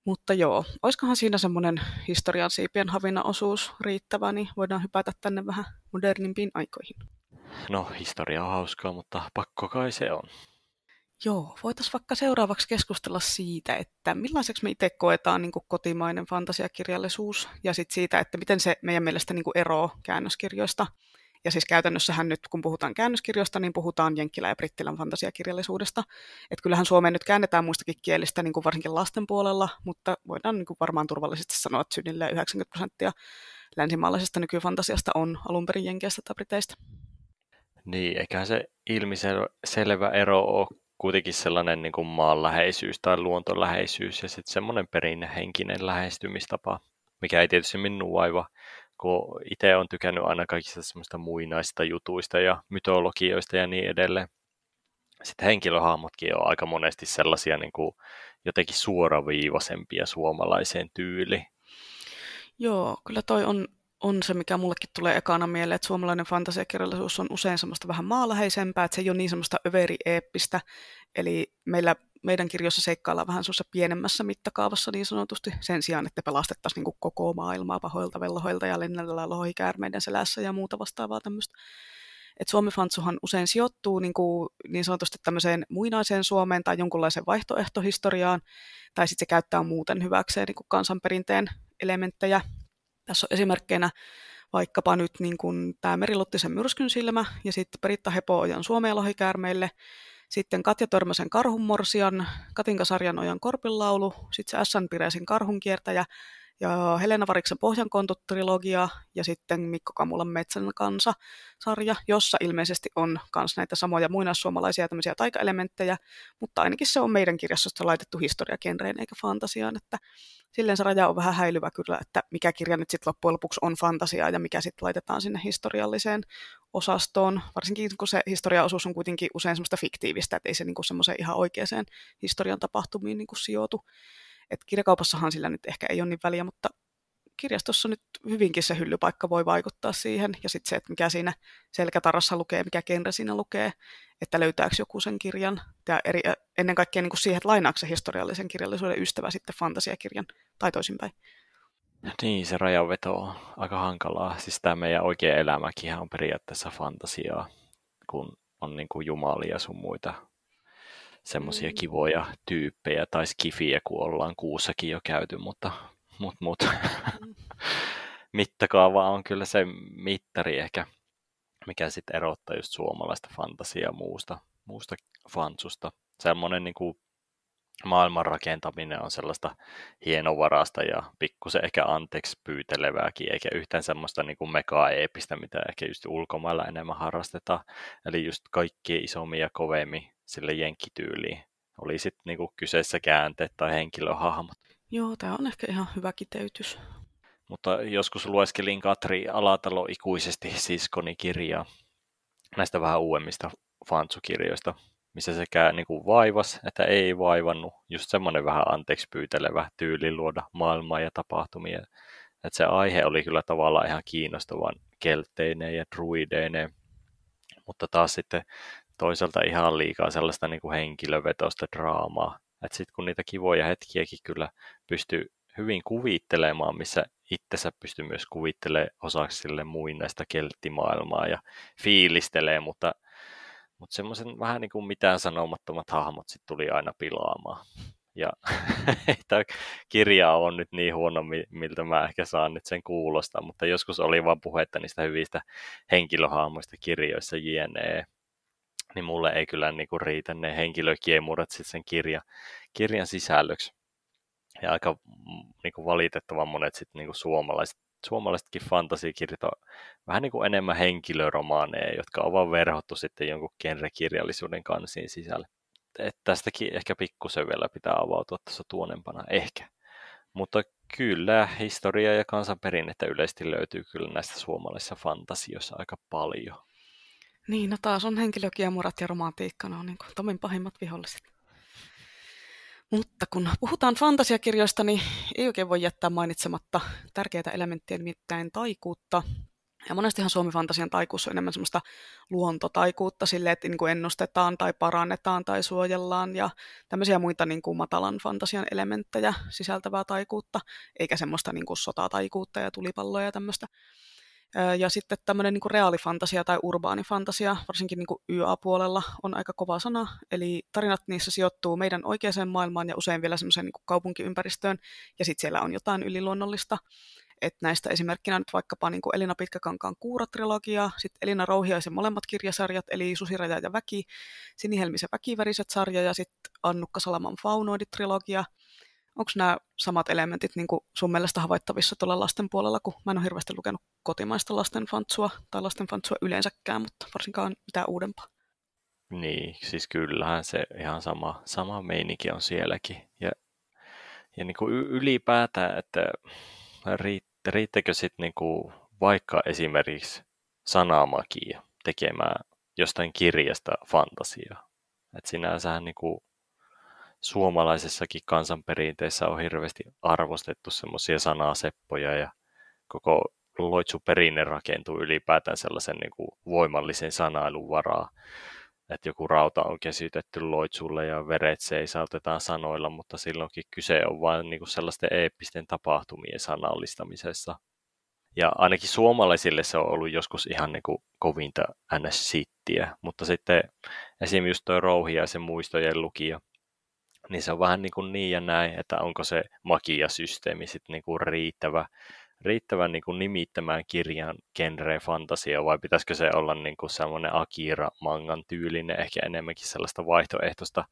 Mutta joo, olisikohan siinä semmoinen historian siipien havina osuus riittävä, niin voidaan hypätä tänne vähän modernimpiin aikoihin.
No, historia on hauskaa, mutta pakko kai se on.
Joo, voitaisiin vaikka seuraavaksi keskustella siitä, että millaiseksi me itse koetaan niin kotimainen fantasiakirjallisuus ja sitten siitä, että miten se meidän mielestä niin eroaa käännöskirjoista. Ja siis käytännössähän nyt, kun puhutaan käännöskirjoista, niin puhutaan jenkkilä- ja brittilän fantasiakirjallisuudesta. Että kyllähän Suomeen nyt käännetään muistakin kielistä, niin kuin varsinkin lasten puolella, mutta voidaan niin kuin varmaan turvallisesti sanoa, että synnille 90 prosenttia länsimaalaisesta nykyfantasiasta on alun perin jenkeistä tai briteistä.
Niin, eiköhän se ilmiselvä ero ole kuitenkin sellainen niin kuin maanläheisyys tai luontoläheisyys ja sitten semmoinen perinnehenkinen lähestymistapa, mikä ei tietysti minun vaiva, kun itse on tykännyt aina kaikista semmoista muinaista jutuista ja mytologioista ja niin edelleen. Sitten henkilöhahmotkin on aika monesti sellaisia niin kuin jotenkin suoraviivaisempia suomalaiseen tyyliin.
Joo, kyllä toi on on se, mikä mullekin tulee ekana mieleen, että suomalainen fantasiakirjallisuus on usein semmoista vähän maaläheisempää, että se ei ole niin semmoista överi-eeppistä, eli meillä meidän kirjoissa seikkaillaan vähän semmoisessa pienemmässä mittakaavassa niin sanotusti, sen sijaan, että pelastettaisiin niin koko maailmaa pahoilta vellohoilta ja lennellä lohikäärmeiden selässä ja muuta vastaavaa tämmöistä. Et Suomi-fantsuhan usein sijoittuu niin, kuin, niin sanotusti tämmöiseen muinaiseen Suomeen tai jonkunlaiseen vaihtoehtohistoriaan, tai sitten se käyttää muuten hyväkseen niin kuin kansanperinteen elementtejä, tässä on esimerkkeinä vaikkapa nyt niin kuin tämä Meriluttisen myrskyn silmä ja sitten Peritta Hepo-ojan Suomeen lohikäärmeille, sitten Katja Törmäsen karhunmorsian, Katinka Sarjanojan korpilaulu, sitten se S.N. Piresin karhunkiertäjä ja Helena Variksen Pohjankontot-trilogia ja sitten Mikko Kamulan Metsän kansa-sarja, jossa ilmeisesti on myös näitä samoja muinaissuomalaisia tämmöisiä taikaelementtejä, mutta ainakin se on meidän kirjastosta laitettu historiakenreen eikä fantasiaan, että silleen se raja on vähän häilyvä kyllä, että mikä kirja nyt sitten loppujen lopuksi on fantasiaa ja mikä sitten laitetaan sinne historialliseen osastoon, varsinkin kun se historiaosuus on kuitenkin usein semmoista fiktiivistä, että ei se niinku semmoiseen ihan oikeaan historian tapahtumiin niinku sijoitu. Et kirjakaupassahan sillä nyt ehkä ei ole niin väliä, mutta kirjastossa nyt hyvinkin se hyllypaikka voi vaikuttaa siihen, ja sitten se, että mikä siinä selkätarassa lukee, mikä genre siinä lukee, että löytääkö joku sen kirjan, ja eri, ennen kaikkea niin kuin siihen, että lainaako se historiallisen kirjallisuuden ystävä sitten fantasiakirjan, tai toisinpäin.
Niin, se rajanveto on aika hankalaa. Siis tämä meidän oikea elämäkin on periaatteessa fantasiaa, kun on niin kuin jumalia sun muita semmoisia mm. kivoja tyyppejä tai skifiä, kun ollaan kuussakin jo käyty, mutta mut, mut. Mm. mittakaava on kyllä se mittari ehkä, mikä sitten erottaa just suomalaista fantasiaa muusta, muusta fansusta. Semmoinen niin kuin maailman rakentaminen on sellaista hienovarasta ja pikkusen ehkä anteeksi pyytelevääkin, eikä yhtään semmoista niin kuin mega-eepistä, mitä ehkä just ulkomailla enemmän harrastetaan. Eli just kaikki isommin ja kovemmin sille jenkkityyliin. Oli sitten niinku kyseessä käänteet tai henkilöhahmot.
Joo, tämä on ehkä ihan hyvä kiteytys.
Mutta joskus lueskelin Katri Alatalo ikuisesti siskoni kirjaa näistä vähän uudemmista fansukirjoista, missä sekä niin kuin vaivas että ei vaivannut. Just semmoinen vähän anteeksi pyytelevä tyyli luoda maailmaa ja tapahtumia. Että se aihe oli kyllä tavallaan ihan kiinnostavan keltteineen ja druideineen. Mutta taas sitten toisaalta ihan liikaa sellaista niin kuin henkilövetosta draamaa. Että sitten kun niitä kivoja hetkiäkin kyllä pystyy hyvin kuvittelemaan, missä itsensä pystyy myös kuvittelemaan osaksi sille muinaista kelttimaailmaa ja fiilistelee, mutta, mutta semmoisen vähän niin kuin mitään sanomattomat hahmot sitten tuli aina pilaamaan. Ja tämä kirja on nyt niin huono, miltä mä ehkä saan nyt sen kuulostaa, mutta joskus oli vaan puhetta niistä hyvistä henkilöhahmoista kirjoissa jne niin mulle ei kyllä niin kuin riitä ne henkilökiemurat sitten sen kirja, kirjan sisällöksi. Ja aika mm, niin kuin valitettavan monet sitten niin kuin suomalaiset, suomalaisetkin fantasiakirjat on vähän niin kuin enemmän henkilöromaaneja, jotka on vaan verhottu sitten jonkun genrekirjallisuuden kansiin sisälle. Et tästäkin ehkä pikkusen vielä pitää avautua tuossa tuonempana, ehkä. Mutta kyllä, historia ja kansanperinnettä yleisesti löytyy kyllä näistä suomalaisissa fantasioissa aika paljon.
Niin, no taas on henkilökiemurat ja romantiikka, ne on niin kuin Tomin pahimmat viholliset. Mutta kun puhutaan fantasiakirjoista, niin ei oikein voi jättää mainitsematta tärkeitä elementtiä, nimittäin taikuutta. Ja monestihan Suomi-fantasian taikuus on enemmän semmoista luontotaikuutta sille, että niin kuin ennustetaan tai parannetaan tai suojellaan ja tämmöisiä muita niin kuin matalan fantasian elementtejä sisältävää taikuutta, eikä semmoista niin kuin sotataikuutta ja tulipalloja ja tämmöistä. Ja sitten tämmöinen niin reaalifantasia tai urbaanifantasia, varsinkin niin YA-puolella, on aika kova sana. Eli tarinat niissä sijoittuu meidän oikeaan maailmaan ja usein vielä semmoiseen niin kaupunkiympäristöön, ja sitten siellä on jotain yliluonnollista. Et näistä esimerkkinä nyt vaikkapa niin Elina Pitkäkankaan Kuura-trilogia, sitten Elina Rouhiaisen molemmat kirjasarjat, eli Susiraja ja Väki, Sinihelmisen väkiväriset sarja ja sitten Annukka Salaman Faunoidit-trilogia – onko nämä samat elementit niin kuin sun mielestä havaittavissa tuolla lasten puolella, kun mä en ole hirveästi lukenut kotimaista lasten fantsua tai lasten fantsua yleensäkään, mutta varsinkaan mitään uudempaa.
Niin, siis kyllähän se ihan sama, sama meininki on sielläkin. Ja, ja niin kuin ylipäätään, että riittäkö sitten niin vaikka esimerkiksi sanamakia tekemään jostain kirjasta fantasiaa. Että sinänsähän niin kuin suomalaisessakin kansanperinteessä on hirveästi arvostettu semmoisia sanaseppoja ja koko loitsuperinne rakentuu ylipäätään sellaisen niin kuin voimallisen sanailun varaa. Että joku rauta on kesytetty loitsulle ja veret seisautetaan sanoilla, mutta silloinkin kyse on vain niin kuin sellaisten eeppisten tapahtumien sanallistamisessa. Ja ainakin suomalaisille se on ollut joskus ihan niin kuin kovinta ns-sittiä, mutta sitten esimerkiksi just tuo Rouhiaisen muistojen lukija, niin se on vähän niin, kuin niin ja näin, että onko se magia-systeemi sitten niin kuin riittävä, riittävä niin kuin nimittämään kirjan genre fantasia, vai pitäisikö se olla niin kuin semmoinen Akira-mangan tyylinen, ehkä enemmänkin sellaista vaihtoehtoista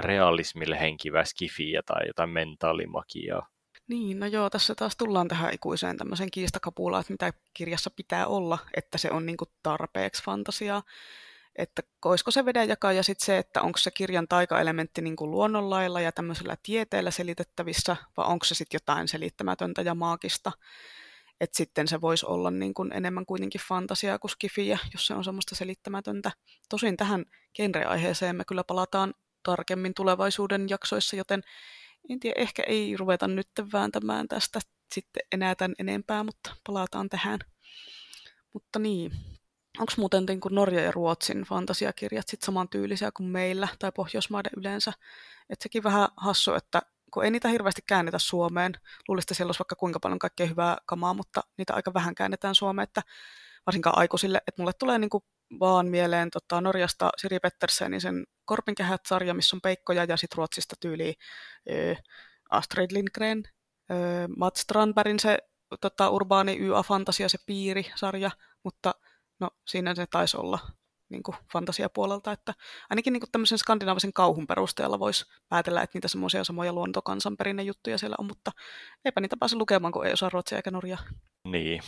realismille henkivää skifiä tai jotain mentaalimagiaa.
Niin, no joo, tässä taas tullaan tähän ikuiseen tämmöisen kiistakapulaan, että mitä kirjassa pitää olla, että se on niin kuin tarpeeksi fantasiaa että olisiko se vedenjakaja ja sitten se, että onko se kirjan taikaelementti niin kuin luonnonlailla ja tämmöisellä tieteellä selitettävissä, vai onko se sitten jotain selittämätöntä ja maagista. Että sitten se voisi olla niin kuin enemmän kuitenkin fantasiaa kuin skifiä, jos se on semmoista selittämätöntä. Tosin tähän genreaiheeseen me kyllä palataan tarkemmin tulevaisuuden jaksoissa, joten en tiedä, ehkä ei ruveta nyt vääntämään tästä sitten enää tämän enempää, mutta palataan tähän. Mutta niin, Onko muuten niin kuin Norja ja Ruotsin fantasiakirjat sit samantyylisiä kuin meillä tai Pohjoismaiden yleensä? Et sekin vähän hassu, että kun ei niitä hirveästi käännetä Suomeen, luulisin, että siellä olisi vaikka kuinka paljon kaikkea hyvää kamaa, mutta niitä aika vähän käännetään Suomeen, että varsinkaan aikuisille, että mulle tulee niin kuin vaan mieleen tota, Norjasta Siri Pettersenin sen Korpinkehät-sarja, missä on peikkoja, ja sitten Ruotsista tyyli ö, Astrid Lindgren, ö, Mats Strandbergin se tota, urbaani YA-fantasia, se piiri-sarja, mutta No siinä se taisi olla niin kuin fantasiapuolelta, että ainakin niin kuin tämmöisen skandinaavisen kauhun perusteella voisi päätellä, että niitä semmoisia samoja luontokansanperinnejuttuja siellä on, mutta eipä niitä pääse lukemaan, kun ei osaa ruotsia eikä norjaa.
Niin,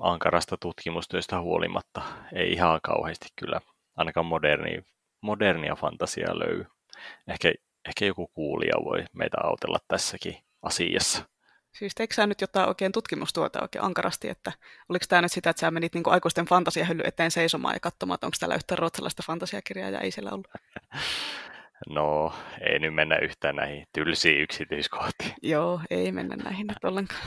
ankarasta tutkimustyöstä huolimatta ei ihan kauheasti kyllä ainakaan moderni, modernia fantasiaa löy. Ehkä, ehkä joku kuulija voi meitä autella tässäkin asiassa.
Siis teikö sä nyt jotain oikein tutkimustuota oikein ankarasti, että oliko tämä nyt sitä, että sä menit niinku aikuisten fantasiahylly eteen seisomaan ja katsomaan, että onko täällä yhtään ruotsalaista fantasiakirjaa ja ei siellä ollut?
No, ei nyt mennä yhtään näihin tylsiin yksityiskohtiin.
Joo, ei mennä näihin nyt ollenkaan.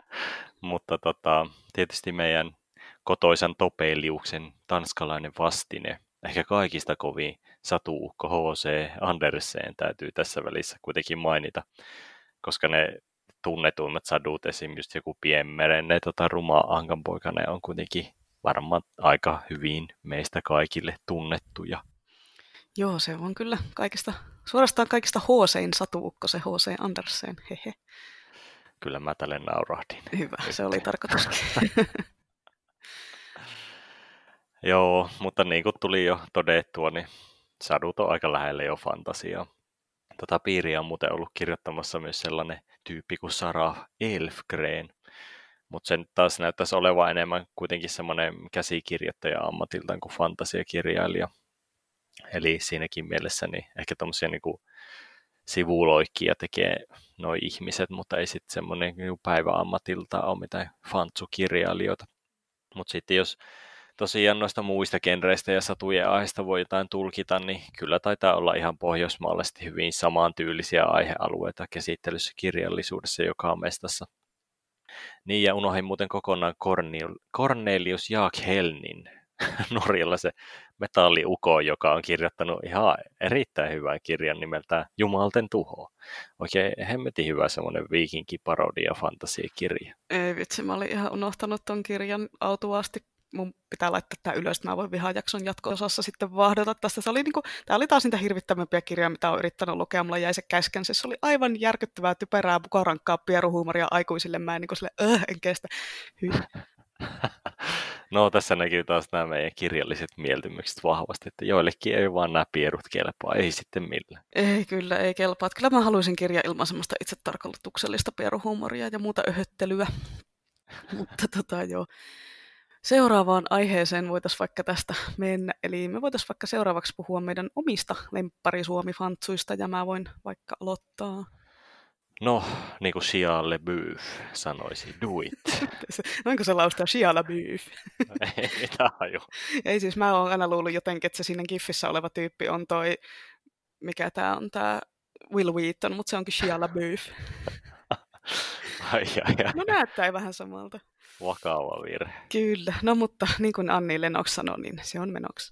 Mutta tota, tietysti meidän kotoisan Topeliuksen tanskalainen vastine, ehkä kaikista kovin satuukko H.C. Andersen täytyy tässä välissä kuitenkin mainita, koska ne tunnetuimmat sadut, esim. just joku pienmerenne tota, ruma ankanpoikane on kuitenkin varmaan aika hyvin meistä kaikille tunnettuja.
Joo, se on kyllä kaikista, suorastaan kaikista H.C.in satuukko se H.C. Andersen, hehe.
Kyllä mä tälle naurahdin.
Hyvä, Nyt. se oli tarkoitus.
Joo, mutta niin kuin tuli jo todettua, niin sadut on aika lähellä jo fantasiaa. Tota piiriä on muuten ollut kirjoittamassa myös sellainen tyyppi kuin Sarah Elfgren, mutta sen taas näyttäisi olevan enemmän kuitenkin semmoinen käsikirjoittaja ammatiltaan kuin fantasiakirjailija. Eli siinäkin mielessä niin ehkä tuommoisia niin sivuloikkia tekee nuo ihmiset, mutta ei sitten semmoinen niin päiväammatilta ole mitään fantsukirjailijoita. Mutta sitten jos tosiaan noista muista genreistä ja satujen aiheista voi jotain tulkita, niin kyllä taitaa olla ihan pohjoismaalaisesti hyvin samantyylisiä aihealueita käsittelyssä kirjallisuudessa joka mestassa. Niin ja unohdin muuten kokonaan Cornelius Jaak Helnin, Norjalla se metalliuko, joka on kirjoittanut ihan erittäin hyvän kirjan nimeltään Jumalten tuho. Oikein hemmetin hyvä semmoinen viikinkiparodia fantasiakirja.
Ei vitsi, mä olin ihan unohtanut ton kirjan autuasti mun pitää laittaa tämä ylös, että mä voin vihajakson jatko-osassa sitten vahdota tästä. Se oli niinku, tämä oli taas niitä hirvittävämpiä kirjoja, mitä olen yrittänyt lukea. Mulla jäi se käsken. Se oli aivan järkyttävää, typerää, bukarankkaa, pieruhuumoria aikuisille. Mä en, niinku sille, öh, en kestä.
No tässä näkyy taas nämä meidän kirjalliset mieltymykset vahvasti, että joillekin ei vaan nämä pierut kelpaa, ei sitten millään.
Ei kyllä, ei kelpaa. Kyllä mä haluaisin kirja ilman semmoista itsetarkoituksellista pieruhuumoria ja muuta öhöttelyä. Mutta tota joo. Seuraavaan aiheeseen voitaisiin vaikka tästä mennä. Eli me voitaisiin vaikka seuraavaksi puhua meidän omista lemppari-Suomi-fantsuista, ja mä voin vaikka aloittaa.
No, niin kuin Shia LeBeouf sanoisi, do it.
Noinko se laustaa Shia LeBeouf?
ei haju.
Ei siis, mä oon aina luullut jotenkin, että se siinä Giffissä oleva tyyppi on toi, mikä tää on tää Will Wheaton, mutta se onkin Shia LaBeouf.
ai, ai, ai.
No näyttää vähän samalta.
Vakava virhe.
Kyllä, no mutta niin kuin Anni Lennox sanoi, niin se on menoksi.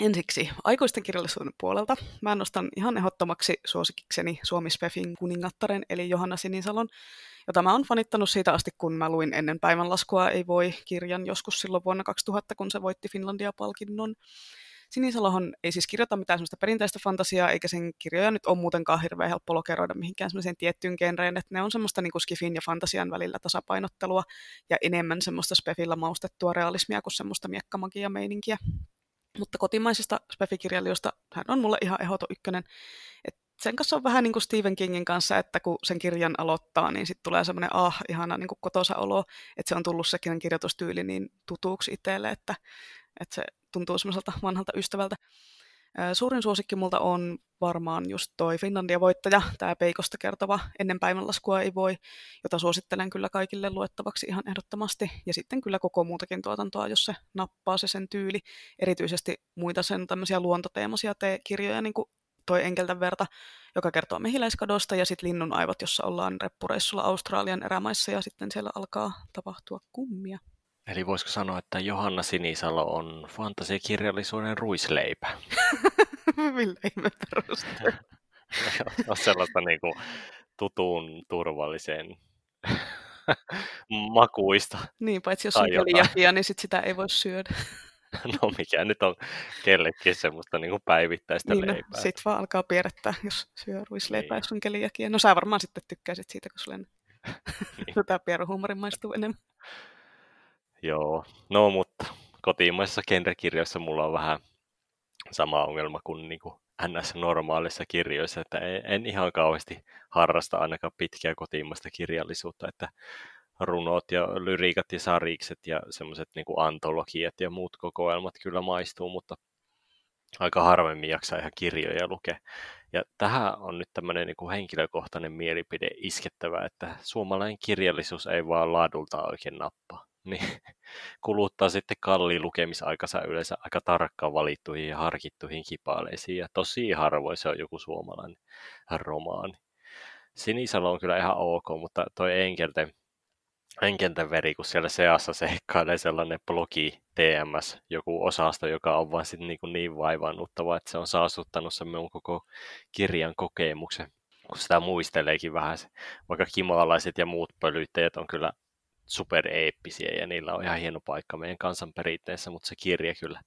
Ensiksi aikuisten kirjallisuuden puolelta. Mä nostan ihan ehdottomaksi suosikikseni Suomi Spefin kuningattaren, eli Johanna Sinisalon, jota mä oon fanittanut siitä asti, kun mä luin ennen päivänlaskua Ei voi kirjan joskus silloin vuonna 2000, kun se voitti Finlandia-palkinnon. Sinisalohan ei siis kirjoita mitään sellaista perinteistä fantasiaa, eikä sen kirjoja nyt ole muutenkaan hirveän helppo lokeroida mihinkään sellaiseen tiettyyn genreen, että ne on semmoista niin kuin skifin ja fantasian välillä tasapainottelua ja enemmän semmoista spefillä maustettua realismia kuin semmoista miekkamagia meininkiä. Mutta kotimaisista spefikirjailijoista hän on mulle ihan ehdoton ykkönen. Et sen kanssa on vähän niin kuin Stephen Kingin kanssa, että kun sen kirjan aloittaa, niin sitten tulee semmoinen ah, ihana niin kuin kotosa olo, että se on tullut sekin kirjoitustyyli niin tutuksi itselle, että, että se tuntuu semmoiselta vanhalta ystävältä. Suurin suosikki multa on varmaan just toi Finlandia-voittaja, tämä Peikosta kertova Ennen päivänlaskua ei voi, jota suosittelen kyllä kaikille luettavaksi ihan ehdottomasti. Ja sitten kyllä koko muutakin tuotantoa, jos se nappaa se sen tyyli. Erityisesti muita sen tämmöisiä luontoteemaisia te- kirjoja, niin kuin toi Enkeltä verta, joka kertoo mehiläiskadosta, ja sitten Linnun aivot, jossa ollaan reppureissulla Australian erämaissa, ja sitten siellä alkaa tapahtua kummia.
Eli voisiko sanoa, että Johanna Sinisalo on fantasiakirjallisuuden ruisleipä?
Millä ihme
on sellaista niin kuin tutuun turvalliseen makuista.
Niin, paitsi jos on keliakia, niin sit sitä ei voi syödä.
no mikä nyt on kellekin semmoista niin kuin päivittäistä niin, no, leipää.
No, sit vaan alkaa pierrettää, jos syö ruisleipää, niin. jos on keliakia. No sä varmaan sitten tykkäisit siitä, kun sulle niin. tätä pieruhuumorin maistuu enemmän.
Joo, no mutta kotimaisissa genrekirjoissa mulla on vähän sama ongelma kuin, niin kuin NS-normaalissa kirjoissa, että en, en ihan kauheasti harrasta ainakaan pitkiä kotimaista kirjallisuutta, että runot ja lyriikat ja sarikset ja semmoiset niin antologiat ja muut kokoelmat kyllä maistuu, mutta aika harvemmin jaksaa ihan kirjoja lukea. Ja tähän on nyt tämmöinen niin kuin henkilökohtainen mielipide iskettävä, että suomalainen kirjallisuus ei vaan laadulta oikein nappaa niin kuluttaa sitten kalliin lukemisaikansa yleensä aika tarkkaan valittuihin ja harkittuihin kipaaleisiin. Ja tosi harvoin se on joku suomalainen romaani. Sinisalo on kyllä ihan ok, mutta toi Enkelten, Enkelten veri, kun siellä seassa seikkailee sellainen blogi TMS, joku osasto, joka on vaan sitten niin, niin vaivannuttava, että se on saastuttanut sen minun koko kirjan kokemuksen kun sitä muisteleekin vähän, vaikka kimalaiset ja muut pölyttäjät on kyllä supereeppisiä ja niillä on ihan hieno paikka meidän kansanperinteessä, mutta se kirja kyllä,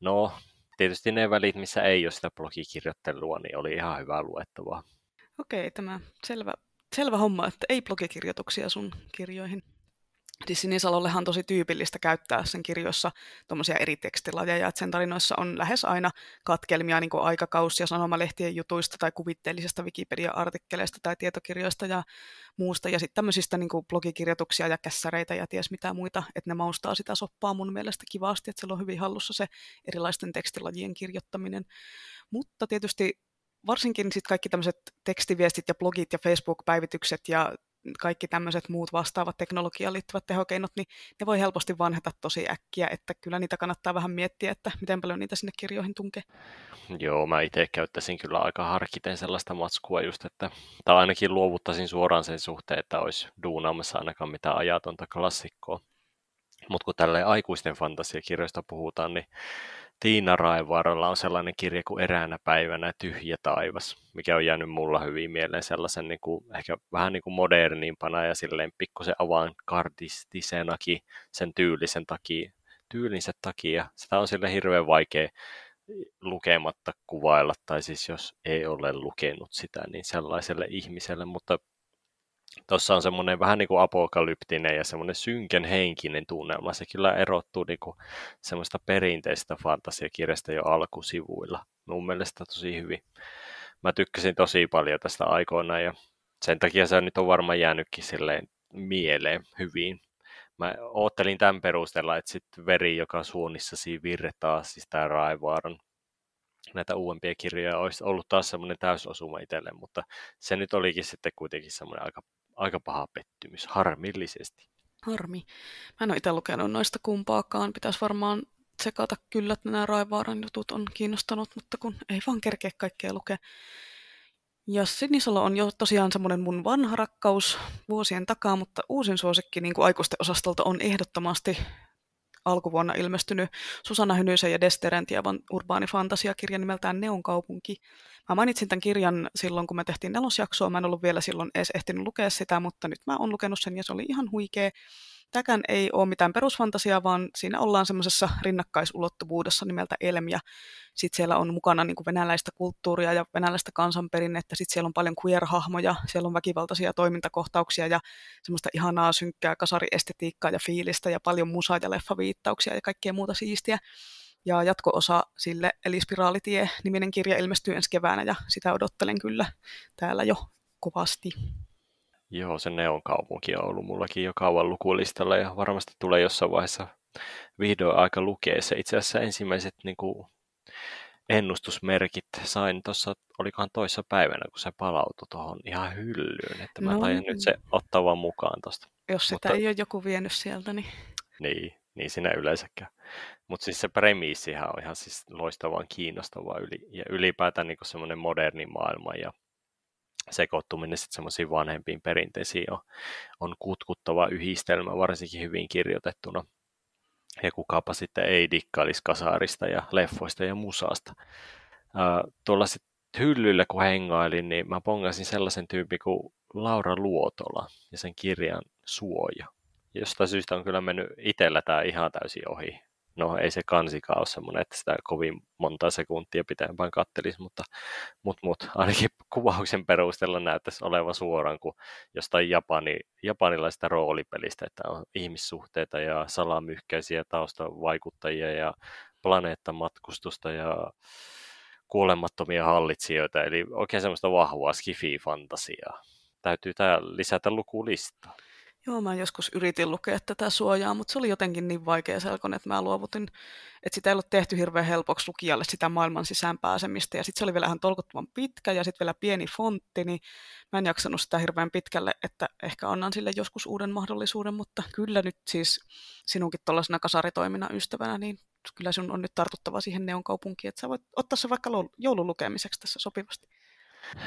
no tietysti ne välit, missä ei ole sitä blogikirjoittelua, niin oli ihan hyvää luettavaa.
Okei, tämä selvä, selvä homma, että ei blogikirjoituksia sun kirjoihin. Sinisalollehan on tosi tyypillistä käyttää sen kirjoissa tuommoisia eri tekstilajeja, että sen tarinoissa on lähes aina katkelmia niin aikakausia sanomalehtien jutuista tai kuvitteellisesta Wikipedia-artikkeleista tai tietokirjoista ja muusta, ja sitten tämmöisistä niin blogikirjoituksia ja kässäreitä ja ties mitä muita, että ne maustaa sitä soppaa mun mielestä kivasti, että siellä on hyvin hallussa se erilaisten tekstilajien kirjoittaminen. Mutta tietysti varsinkin sitten kaikki tämmöiset tekstiviestit ja blogit ja Facebook-päivitykset ja kaikki tämmöiset muut vastaavat teknologiaan liittyvät tehokeinot, niin ne voi helposti vanheta tosi äkkiä, että kyllä niitä kannattaa vähän miettiä, että miten paljon niitä sinne kirjoihin tunkee.
Joo, mä itse käyttäisin kyllä aika harkiten sellaista matskua just, että, tai ainakin luovuttaisin suoraan sen suhteen, että olisi duunaamassa ainakaan mitään ajatonta klassikkoa. Mutta kun tälle aikuisten fantasiakirjoista puhutaan, niin Tiina Raivaaralla on sellainen kirja kuin Eräänä päivänä tyhjä taivas, mikä on jäänyt mulla hyvin mieleen sellaisen niin kuin, ehkä vähän niin kuin modernimpana ja silleen pikkusen avantgardistisenakin sen tyylisen takia, tyylinsä takia. Sitä on sille hirveän vaikea lukematta kuvailla, tai siis jos ei ole lukenut sitä, niin sellaiselle ihmiselle, mutta Tuossa on semmoinen vähän niin kuin apokalyptinen ja semmoinen synken henkinen tunnelma. Se kyllä erottuu niin semmoista perinteistä fantasiakirjasta jo alkusivuilla. Mun mielestä tosi hyvin. Mä tykkäsin tosi paljon tästä aikoina ja sen takia se nyt on varmaan jäänytkin silleen mieleen hyvin. Mä oottelin tämän perusteella, että sitten veri, joka suunnissasi virtaa, siis tämä Raivaaran näitä uudempia kirjoja olisi ollut taas semmoinen täysosuma itselle, mutta se nyt olikin sitten kuitenkin semmoinen aika aika paha pettymys, harmillisesti.
Harmi. Mä en ole itse lukenut noista kumpaakaan. Pitäisi varmaan tsekata kyllä, että nämä Raivaaran jutut on kiinnostanut, mutta kun ei vaan kerkeä kaikkea lukea. Ja Sinisalo on jo tosiaan semmoinen mun vanha rakkaus vuosien takaa, mutta uusin suosikki niin kuin aikuisten osastolta on ehdottomasti alkuvuonna ilmestynyt Susanna Hynysen ja Desterentiavan urbaani fantasiakirja nimeltään Neon kaupunki. Mä mainitsin tämän kirjan silloin, kun me tehtiin nelosjaksoa. Mä en ollut vielä silloin edes ehtinyt lukea sitä, mutta nyt mä oon lukenut sen ja se oli ihan huikea. Tämäkään ei ole mitään perusfantasiaa, vaan siinä ollaan semmoisessa rinnakkaisulottuvuudessa nimeltä Elm, ja sitten siellä on mukana niin kuin venäläistä kulttuuria ja venäläistä kansanperinnettä, sitten siellä on paljon queer-hahmoja, siellä on väkivaltaisia toimintakohtauksia ja semmoista ihanaa synkkää kasariestetiikkaa ja fiilistä ja paljon musa- ja leffaviittauksia ja kaikkea muuta siistiä. Ja jatko-osa sille, eli Spiraalitie-niminen kirja ilmestyy ensi keväänä ja sitä odottelen kyllä täällä jo kovasti.
Joo, se Neon kaupunki on ollut mullakin jo kauan lukulistalla ja varmasti tulee jossain vaiheessa vihdoin aika lukea se. Itse asiassa ensimmäiset niin kuin, ennustusmerkit sain tuossa, olikohan toissa päivänä, kun se palautui tuohon ihan hyllyyn, että mä no, tain nyt se ottaa vaan mukaan tuosta.
Jos sitä Mutta, ei ole joku vienyt sieltä, niin...
Niin, niin siinä yleensäkään. Mutta siis se premiissihän on ihan siis loistavan kiinnostavaa yli, ja ylipäätään niin semmoinen moderni maailma ja sekoittuminen sitten semmoisiin vanhempiin perinteisiin on, on kutkuttava yhdistelmä, varsinkin hyvin kirjoitettuna. Ja kukapa sitten ei dikkailisi kasaarista ja leffoista ja musasta. Uh, tuolla sitten hyllyllä kun hengailin, niin mä pongasin sellaisen tyypin kuin Laura Luotola ja sen kirjan Suoja. Jostain syystä on kyllä mennyt itsellä tämä ihan täysin ohi no ei se kansikaan ole semmoinen, että sitä kovin monta sekuntia pitempään kattelisi, mutta mut, mut, ainakin kuvauksen perusteella näyttäisi olevan suoraan kuin jostain Japani, japanilaista roolipelistä, että on ihmissuhteita ja salamyhkäisiä taustavaikuttajia ja planeettamatkustusta ja kuolemattomia hallitsijoita, eli oikein semmoista vahvaa skifi-fantasiaa. Täytyy tää lisätä lukulistaan.
Joo, mä joskus yritin lukea tätä suojaa, mutta se oli jotenkin niin vaikea selkon, että mä luovutin, että sitä ei ollut tehty hirveän helpoksi lukijalle sitä maailman sisään pääsemistä. Ja sitten se oli vielä ihan tolkuttoman pitkä ja sitten vielä pieni fontti, niin mä en jaksanut sitä hirveän pitkälle, että ehkä annan sille joskus uuden mahdollisuuden, mutta kyllä nyt siis sinunkin tuollaisena kasaritoiminnan ystävänä, niin kyllä sun on nyt tartuttava siihen neon kaupunkiin, että sä voit ottaa se vaikka joululukemiseksi tässä sopivasti.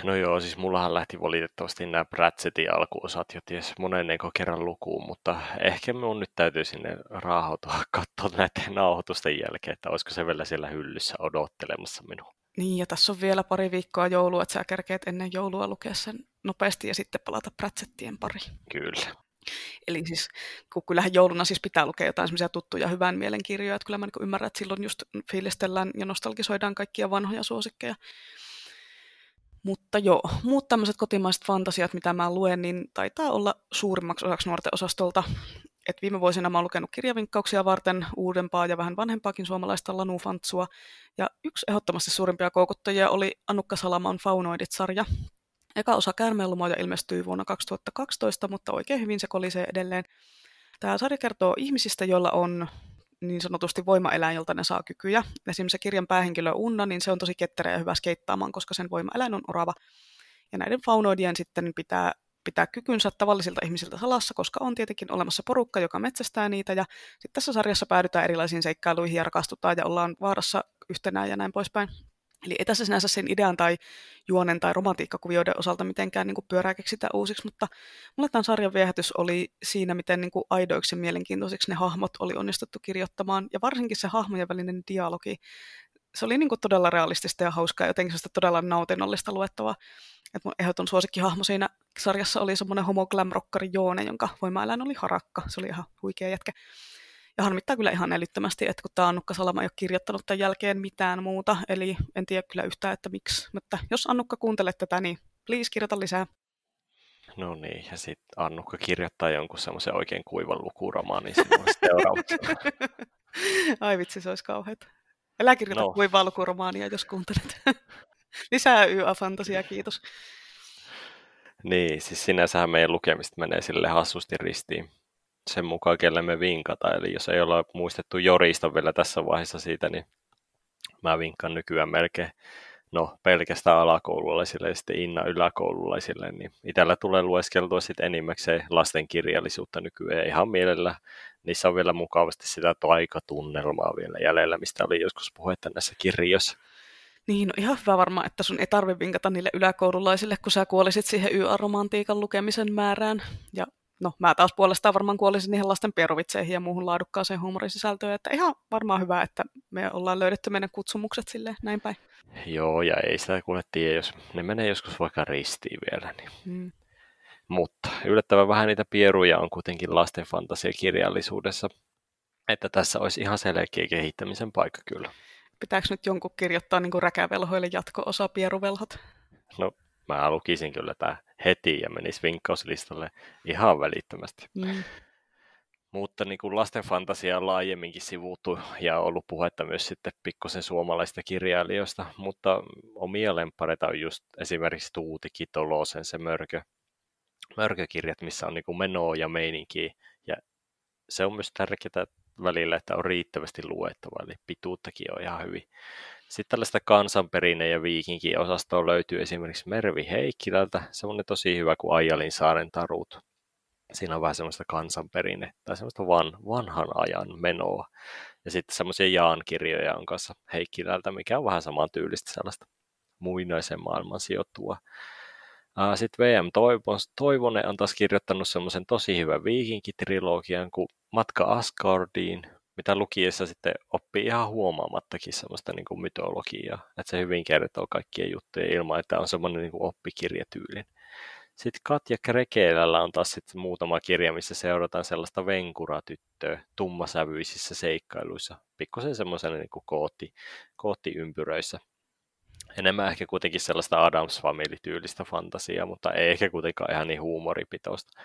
No joo, siis mullahan lähti valitettavasti nämä Pratsettin alkuosat jo ties monen kerran lukuun, mutta ehkä mun nyt täytyy sinne raahautua katsoa näiden nauhoitusten jälkeen, että olisiko se vielä siellä hyllyssä odottelemassa minua.
Niin, ja tässä on vielä pari viikkoa joulua, että sä kerkeet ennen joulua lukea sen nopeasti ja sitten palata Pratsettien pari.
Kyllä.
Eli siis, kun kyllähän jouluna siis pitää lukea jotain semmoisia tuttuja hyvän mielen kirjoja, että kyllä mä niin ymmärrän, että silloin just fiilistellään ja nostalgisoidaan kaikkia vanhoja suosikkeja. Mutta joo, muut tämmöiset kotimaiset fantasiat, mitä mä luen, niin taitaa olla suurimmaksi osaksi nuorten osastolta. Et viime vuosina mä oon lukenut kirjavinkkauksia varten uudempaa ja vähän vanhempaakin suomalaista lanufantsua. Ja yksi ehdottomasti suurimpia koukuttajia oli Anukka Salaman Faunoidit-sarja. Eka osa Käärmeenlumoja ilmestyi vuonna 2012, mutta oikein hyvin se kolisee edelleen. Tämä sarja kertoo ihmisistä, joilla on niin sanotusti voimaeläin, jolta ne saa kykyjä. Esimerkiksi se kirjan päähenkilö Unna, niin se on tosi ketterä ja hyvä skeittaamaan, koska sen voimaeläin on orava. Ja näiden faunoidien sitten pitää pitää kykynsä tavallisilta ihmisiltä salassa, koska on tietenkin olemassa porukka, joka metsästää niitä, ja sitten tässä sarjassa päädytään erilaisiin seikkailuihin ja rakastutaan ja ollaan vaarassa yhtenään ja näin poispäin. Eli ei tässä sinänsä sen idean tai juonen tai romantiikkakuvioiden osalta mitenkään niin kuin pyörää keksitä uusiksi, mutta mulle tämän sarjan viehätys oli siinä, miten niin kuin aidoiksi ja mielenkiintoisiksi ne hahmot oli onnistuttu kirjoittamaan, ja varsinkin se hahmojen välinen dialogi. Se oli niin kuin todella realistista ja hauskaa, jotenkin sitä todella nautinnollista luettavaa. Et mun ehdoton suosikkihahmo siinä sarjassa oli semmoinen homo glam rockari Joone, jonka voimaeläin oli harakka. Se oli ihan huikea jätkä. Ja harmittaa kyllä ihan älyttömästi, että kun tämä Annukka Salama ei ole kirjoittanut tämän jälkeen mitään muuta, eli en tiedä kyllä yhtään, että miksi. Mutta jos Annukka kuuntelet tätä, niin please kirjoita lisää.
No niin, ja sitten Annukka kirjoittaa jonkun semmoisen oikein kuivan lukuromaanin seuraavaksi.
Ai vitsi, se olisi kauheata. Älä kirjoita no. kuivaa lukuromaania, jos kuuntelet. Lisää YA-fantasia, kiitos.
Niin, siis sinänsähän meidän lukemista menee sille hassusti ristiin sen mukaan, kelle me vinkata. Eli jos ei olla muistettu Jorista vielä tässä vaiheessa siitä, niin mä vinkkaan nykyään melkein no, pelkästään alakoululaisille ja sitten Inna yläkoululaisille, niin itsellä tulee lueskeltua sitten enimmäkseen lastenkirjallisuutta nykyään ihan mielellä. Niissä on vielä mukavasti sitä taikatunnelmaa vielä jäljellä, mistä oli joskus puhetta näissä kirjoissa.
Niin, no ihan hyvä varmaan, että sun ei tarvi vinkata niille yläkoululaisille, kun sä kuolisit siihen YA-romantiikan lukemisen määrään. Ja no mä taas puolestaan varmaan kuolisin niihin lasten peruvitseihin ja muuhun laadukkaaseen huumorisisältöön, että ihan varmaan hyvä, että me ollaan löydetty meidän kutsumukset sille näin päin.
Joo, ja ei sitä kuule tiedä, jos ne menee joskus vaikka ristiin vielä. Niin. Hmm. Mutta yllättävän vähän niitä pieruja on kuitenkin lasten fantasiakirjallisuudessa, että tässä olisi ihan selkeä kehittämisen paikka kyllä.
Pitääkö nyt jonkun kirjoittaa niin räkävelhoille jatko-osa pieruvelhot?
No mä lukisin kyllä tämä heti ja menisi vinkkauslistalle ihan välittömästi. Mm. Mutta niin kuin lasten fantasia on laajemminkin sivuttu ja ollut puhetta myös sitten pikkusen suomalaista kirjailijoista, mutta omia lempareita on just esimerkiksi Tuuti Kitolosen se mörkö, mörkökirjat, missä on niin kuin menoa ja meininkiä. Ja se on myös tärkeää välillä, että on riittävästi luettava, eli pituuttakin on ihan hyvin. Sitten tällaista kansanperinne- ja viikinki-osastoa löytyy esimerkiksi Mervi Heikkilältä, semmoinen tosi hyvä kuin Aijalin saaren tarut. Siinä on vähän semmoista kansanperinne tai semmoista van, vanhan ajan menoa. Ja sitten semmoisia Jaan-kirjoja on kanssa Heikkilältä, mikä on vähän saman tyylistä sellaista muinaisen maailman sijoittua. Sitten VM Toivonen on taas kirjoittanut semmoisen tosi hyvän viikinkitrilogian kuin Matka Asgardiin, mitä lukiessa sitten oppii ihan huomaamattakin semmoista niin kuin mytologiaa, että se hyvin kertoo kaikkia juttuja ilman, että on semmoinen niin kuin oppikirjatyylin. Sitten Katja Krekelällä on taas sitten muutama kirja, missä seurataan sellaista venkuratyttöä tummasävyisissä seikkailuissa, pikkusen semmoisena niin kooti, koottiympyröissä enemmän ehkä kuitenkin sellaista Adams Family-tyylistä fantasiaa, mutta ei ehkä kuitenkaan ihan niin huumoripitoista.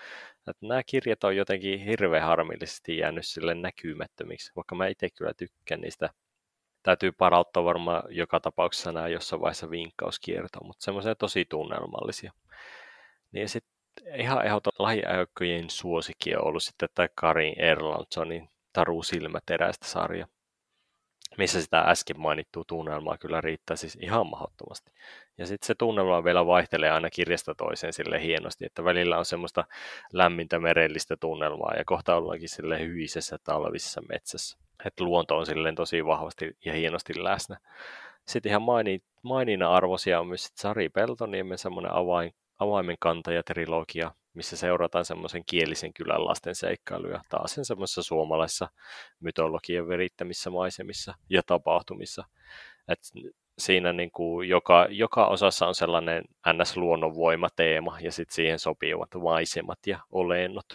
Että nämä kirjat on jotenkin hirveän harmillisesti jäänyt sille näkymättömiksi, vaikka mä itse kyllä tykkään niistä. Täytyy parauttaa varmaan joka tapauksessa nämä jossain vaiheessa vinkkauskiertoon, mutta semmoisia tosi tunnelmallisia. Niin sitten ihan ehdoton lähiaikojen suosikki on ollut sitten tämä Karin Erlandsonin Taru silmäteräistä sarja missä sitä äsken mainittua tunnelmaa kyllä riittää siis ihan mahdottomasti. Ja sitten se tunnelma vielä vaihtelee aina kirjasta toiseen sille hienosti, että välillä on semmoista lämmintä merellistä tunnelmaa ja kohta ollaankin sille hyisessä talvisessa metsässä. Että luonto on silleen tosi vahvasti ja hienosti läsnä. Sitten ihan mainina arvoisia on myös Sari Peltoniemen semmoinen avain, avaimen kantaja trilogia, missä seurataan semmoisen kielisen kylän lasten seikkailuja taas semmoisessa suomalaisessa mytologian verittämissä maisemissa ja tapahtumissa. Et siinä niin kuin joka, joka osassa on sellainen NS-luonnonvoimateema ja sitten siihen sopivat maisemat ja olennot.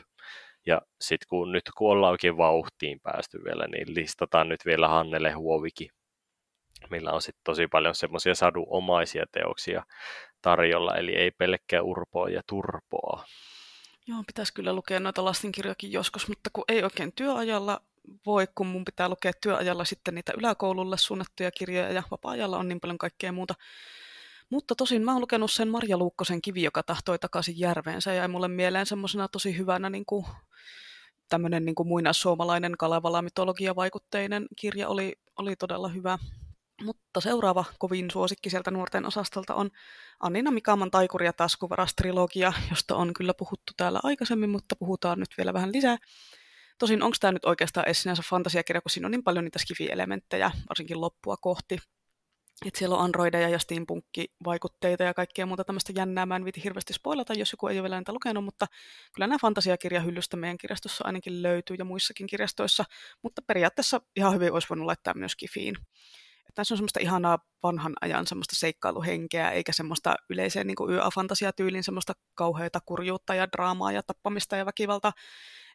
Ja sitten kun nyt kun ollaan oikein vauhtiin päästy vielä, niin listataan nyt vielä Hannele Huovikin, millä on sitten tosi paljon semmoisia sadunomaisia teoksia tarjolla, eli ei pelkkää urpoa ja turpoa.
Joo, pitäisi kyllä lukea noita lastenkirjojakin joskus, mutta kun ei oikein työajalla voi, kun mun pitää lukea työajalla sitten niitä yläkoululle suunnattuja kirjoja ja vapaa-ajalla on niin paljon kaikkea muuta. Mutta tosin mä oon lukenut sen Marja Luukkosen kivi, joka tahtoi takaisin järveensä ja mulle mieleen semmoisena tosi hyvänä niin kuin, tämmöinen niin kuin muinaissuomalainen Kalevala mytologia vaikutteinen kirja oli, oli todella hyvä. Mutta seuraava kovin suosikki sieltä nuorten osastolta on Annina Mikaman Taikuri ja taskuvaras trilogia, josta on kyllä puhuttu täällä aikaisemmin, mutta puhutaan nyt vielä vähän lisää. Tosin onko tämä nyt oikeastaan edes sinänsä fantasiakirja, kun siinä on niin paljon niitä skifi-elementtejä, varsinkin loppua kohti. Et siellä on androideja ja steampunkki-vaikutteita ja kaikkea muuta tämmöistä jännää. Mä en viiti hirveästi spoilata, jos joku ei ole vielä niitä lukenut, mutta kyllä nämä fantasiakirjahyllystä meidän kirjastossa ainakin löytyy ja muissakin kirjastoissa. Mutta periaatteessa ihan hyvin olisi voinut laittaa myös Kifiin. Tässä on semmoista ihanaa vanhan ajan semmoista seikkailuhenkeä, eikä semmoista yleiseen niin yöafantasiatyyliin semmoista kauheita kurjuutta ja draamaa ja tappamista ja väkivaltaa.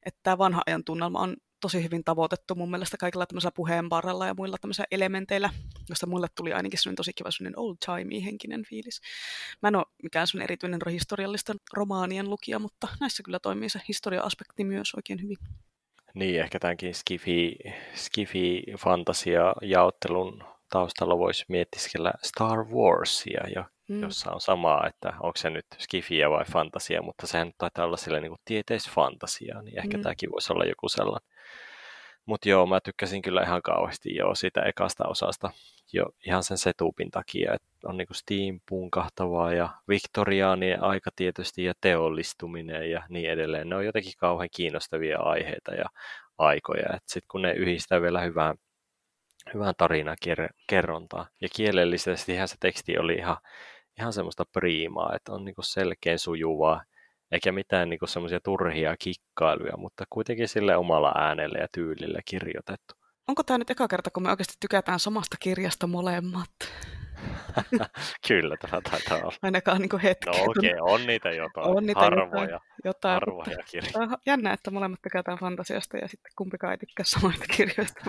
Että tämä vanha ajan tunnelma on tosi hyvin tavoitettu mun mielestä kaikilla tämmöisellä puheenparrella ja muilla tämmöisillä elementeillä, josta mulle tuli ainakin semmoinen tosi kiva semmoinen old timey henkinen fiilis. Mä en ole mikään semmoinen erityinen historiallisten romaanien lukija, mutta näissä kyllä toimii se historia-aspekti myös oikein hyvin.
Niin, ehkä tämänkin skifi, skifi fantasia jaottelun taustalla voisi miettiskellä Star Warsia, ja, mm. jossa on samaa, että onko se nyt skifiä vai fantasia, mutta sehän taitaa olla sille niin tieteisfantasia, niin ehkä mm. tämäkin voisi olla joku sellainen. Mutta joo, mä tykkäsin kyllä ihan kauheasti jo siitä ekasta osasta jo ihan sen setupin takia, että on niinku steampunkahtavaa ja viktoriaanien aika tietysti ja teollistuminen ja niin edelleen. Ne on jotenkin kauhean kiinnostavia aiheita ja aikoja. Sitten kun ne yhdistää vielä hyvään hyvän kerrontaa Ja kielellisesti se teksti oli ihan, ihan semmoista priimaa, että on niinku selkeän sujuvaa, eikä mitään niinku semmoisia turhia kikkailuja, mutta kuitenkin sille omalla äänellä ja tyylillä kirjoitettu.
Onko tämä nyt eka kerta, kun me oikeasti tykätään samasta kirjasta molemmat?
Kyllä, tämä taitaa olla.
Ainakaan niin hetki.
No okei, okay, on niitä jotain on niitä harvoja, jotain, jotain harvoja kirjoja.
Jännä, että molemmat tykätään fantasiasta ja sitten kumpikaan ei tykkää samoista kirjoista.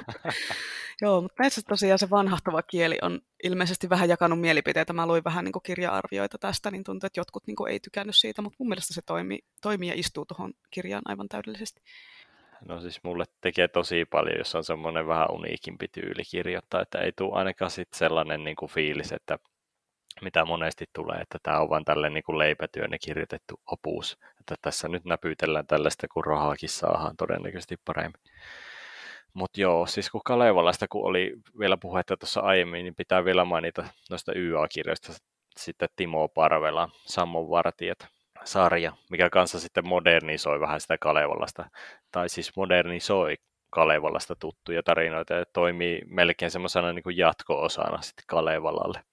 Joo, mutta näissä tosiaan se vanhahtava kieli on ilmeisesti vähän jakanut mielipiteitä. Mä luin vähän niin kirja-arvioita tästä, niin tuntuu, että jotkut niin ei tykännyt siitä, mutta mun mielestä se toimii, toimii ja istuu tuohon kirjaan aivan täydellisesti.
No siis mulle tekee tosi paljon, jos on semmoinen vähän uniikimpi tyyli kirjoittaa, että ei tule ainakaan sit sellainen niin kuin fiilis, että mitä monesti tulee, että tämä on vain tälle niin kuin leipätyönne kirjoitettu opus, että tässä nyt näpytellään tällaista, kun rahaakin saadaan todennäköisesti paremmin. Mutta joo, siis kun Kalevalasta, kun oli vielä puhetta tuossa aiemmin, niin pitää vielä mainita noista YA-kirjoista sitten Timo Parvela, Sammon vartijat, sarja, mikä kanssa sitten modernisoi vähän sitä Kalevalasta, tai siis modernisoi Kalevalasta tuttuja tarinoita ja toimii melkein semmoisena niin kuin jatko-osana sitten Kalevalalle.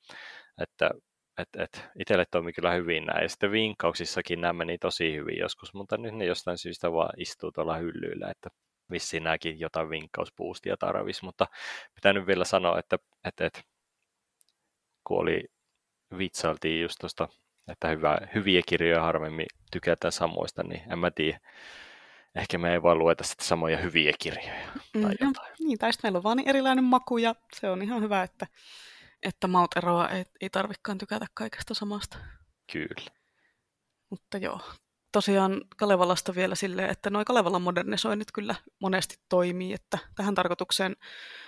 Että et, et, itselle toimi kyllä hyvin näin. Ja sitten vinkkauksissakin nämä meni tosi hyvin joskus, mutta nyt ne jostain syystä vaan istuu tuolla hyllyillä, että vissiin nämäkin jotain vinkkauspuustia tarvisi, mutta pitää nyt vielä sanoa, että, että, että kun oli vitsailtiin just tuosta että hyvä, hyviä kirjoja harvemmin tykätään samoista, niin en mä tiedä. Ehkä me ei vaan lueta sitten samoja hyviä kirjoja tai mm, jotain.
Niin, tai sitten meillä on vaan niin erilainen maku ja se on ihan hyvä, että, että maut eroa ei, ei tarvikaan tykätä kaikesta samasta.
Kyllä.
Mutta joo, tosiaan Kalevalasta vielä silleen, että noin Kalevalan modernisoinnit kyllä monesti toimii, että tähän tarkoitukseen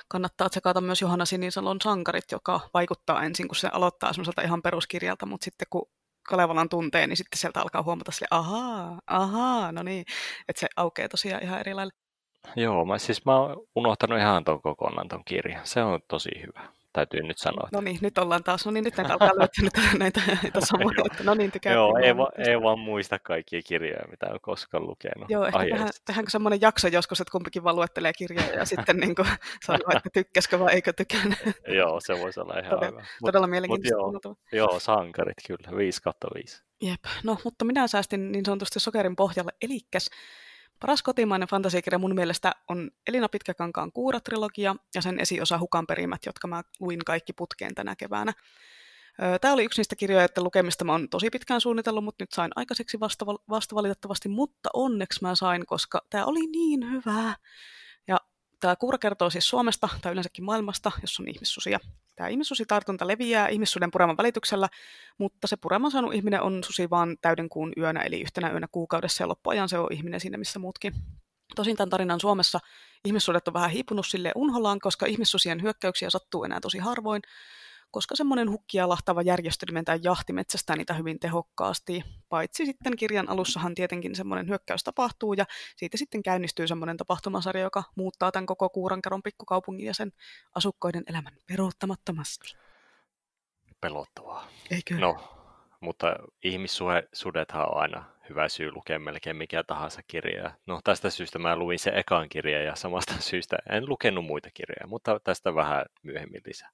kannattaa tsekata myös Johanna Sinisalon sankarit, joka vaikuttaa ensin, kun se aloittaa semmoiselta ihan peruskirjalta, mutta sitten kun Kalevalan tuntee, niin sitten sieltä alkaa huomata sille, ahaa, ahaa, no niin, että se aukeaa tosiaan ihan eri lailla.
Joo, mä siis mä oon unohtanut ihan ton kokonaan ton kirjan. Se on tosi hyvä täytyy nyt sanoa.
No niin, nyt ollaan taas, no niin, nyt näitä alkaa löytää näitä, näitä samoja, että no niin,
tykkää. Joo, ei, va, ei vaan muista kaikkia kirjoja, mitä on koskaan lukenut.
Joo, ehkä tehdään, tehdäänkö semmoinen jakso joskus, että kumpikin vaan luettelee kirjoja ja sitten niin kuin, sanoo, että tykkäskö vai eikö tykännyt.
joo, se voisi olla ihan todella,
hyvä. Todella mielenkiintoista.
Mut joo, joo, sankarit kyllä, 5 kautta 5.
Jep, no mutta minä säästin niin sanotusti sokerin pohjalle, elikkäs Paras kotimainen fantasiakirja mun mielestä on Elina Pitkäkankaan Kuura-trilogia ja sen esiosa Hukan perimät, jotka mä luin kaikki putkeen tänä keväänä. Tämä oli yksi niistä kirjoja, että lukemista mä oon tosi pitkään suunnitellut, mutta nyt sain aikaiseksi vasta, vasta valitettavasti, mutta onneksi mä sain, koska tämä oli niin hyvää. Tämä kuura kertoo siis Suomesta tai yleensäkin maailmasta, jossa on ihmissusia. Tämä ihmissusitartunta leviää ihmissuden pureman välityksellä, mutta se pureman saanut ihminen on susi vain täyden kuun yönä, eli yhtenä yönä kuukaudessa, ja loppuajan se on ihminen siinä, missä muutkin. Tosin tämän tarinan Suomessa ihmissudet on vähän hiipunut sille unholaan, koska ihmissusien hyökkäyksiä sattuu enää tosi harvoin, koska semmoinen hukkia lahtava järjestö nimeltään jahti metsästää niitä hyvin tehokkaasti. Paitsi sitten kirjan alussahan tietenkin semmoinen hyökkäys tapahtuu ja siitä sitten käynnistyy semmoinen tapahtumasarja, joka muuttaa tämän koko Kuurankaron pikkukaupungin ja sen asukkaiden elämän peruuttamattomasti.
Pelottavaa.
Eikö?
No, mutta ihmissudethan on aina hyvä syy lukea melkein mikä tahansa kirja. No tästä syystä mä luin se ekan kirja ja samasta syystä en lukenut muita kirjoja, mutta tästä vähän myöhemmin lisää.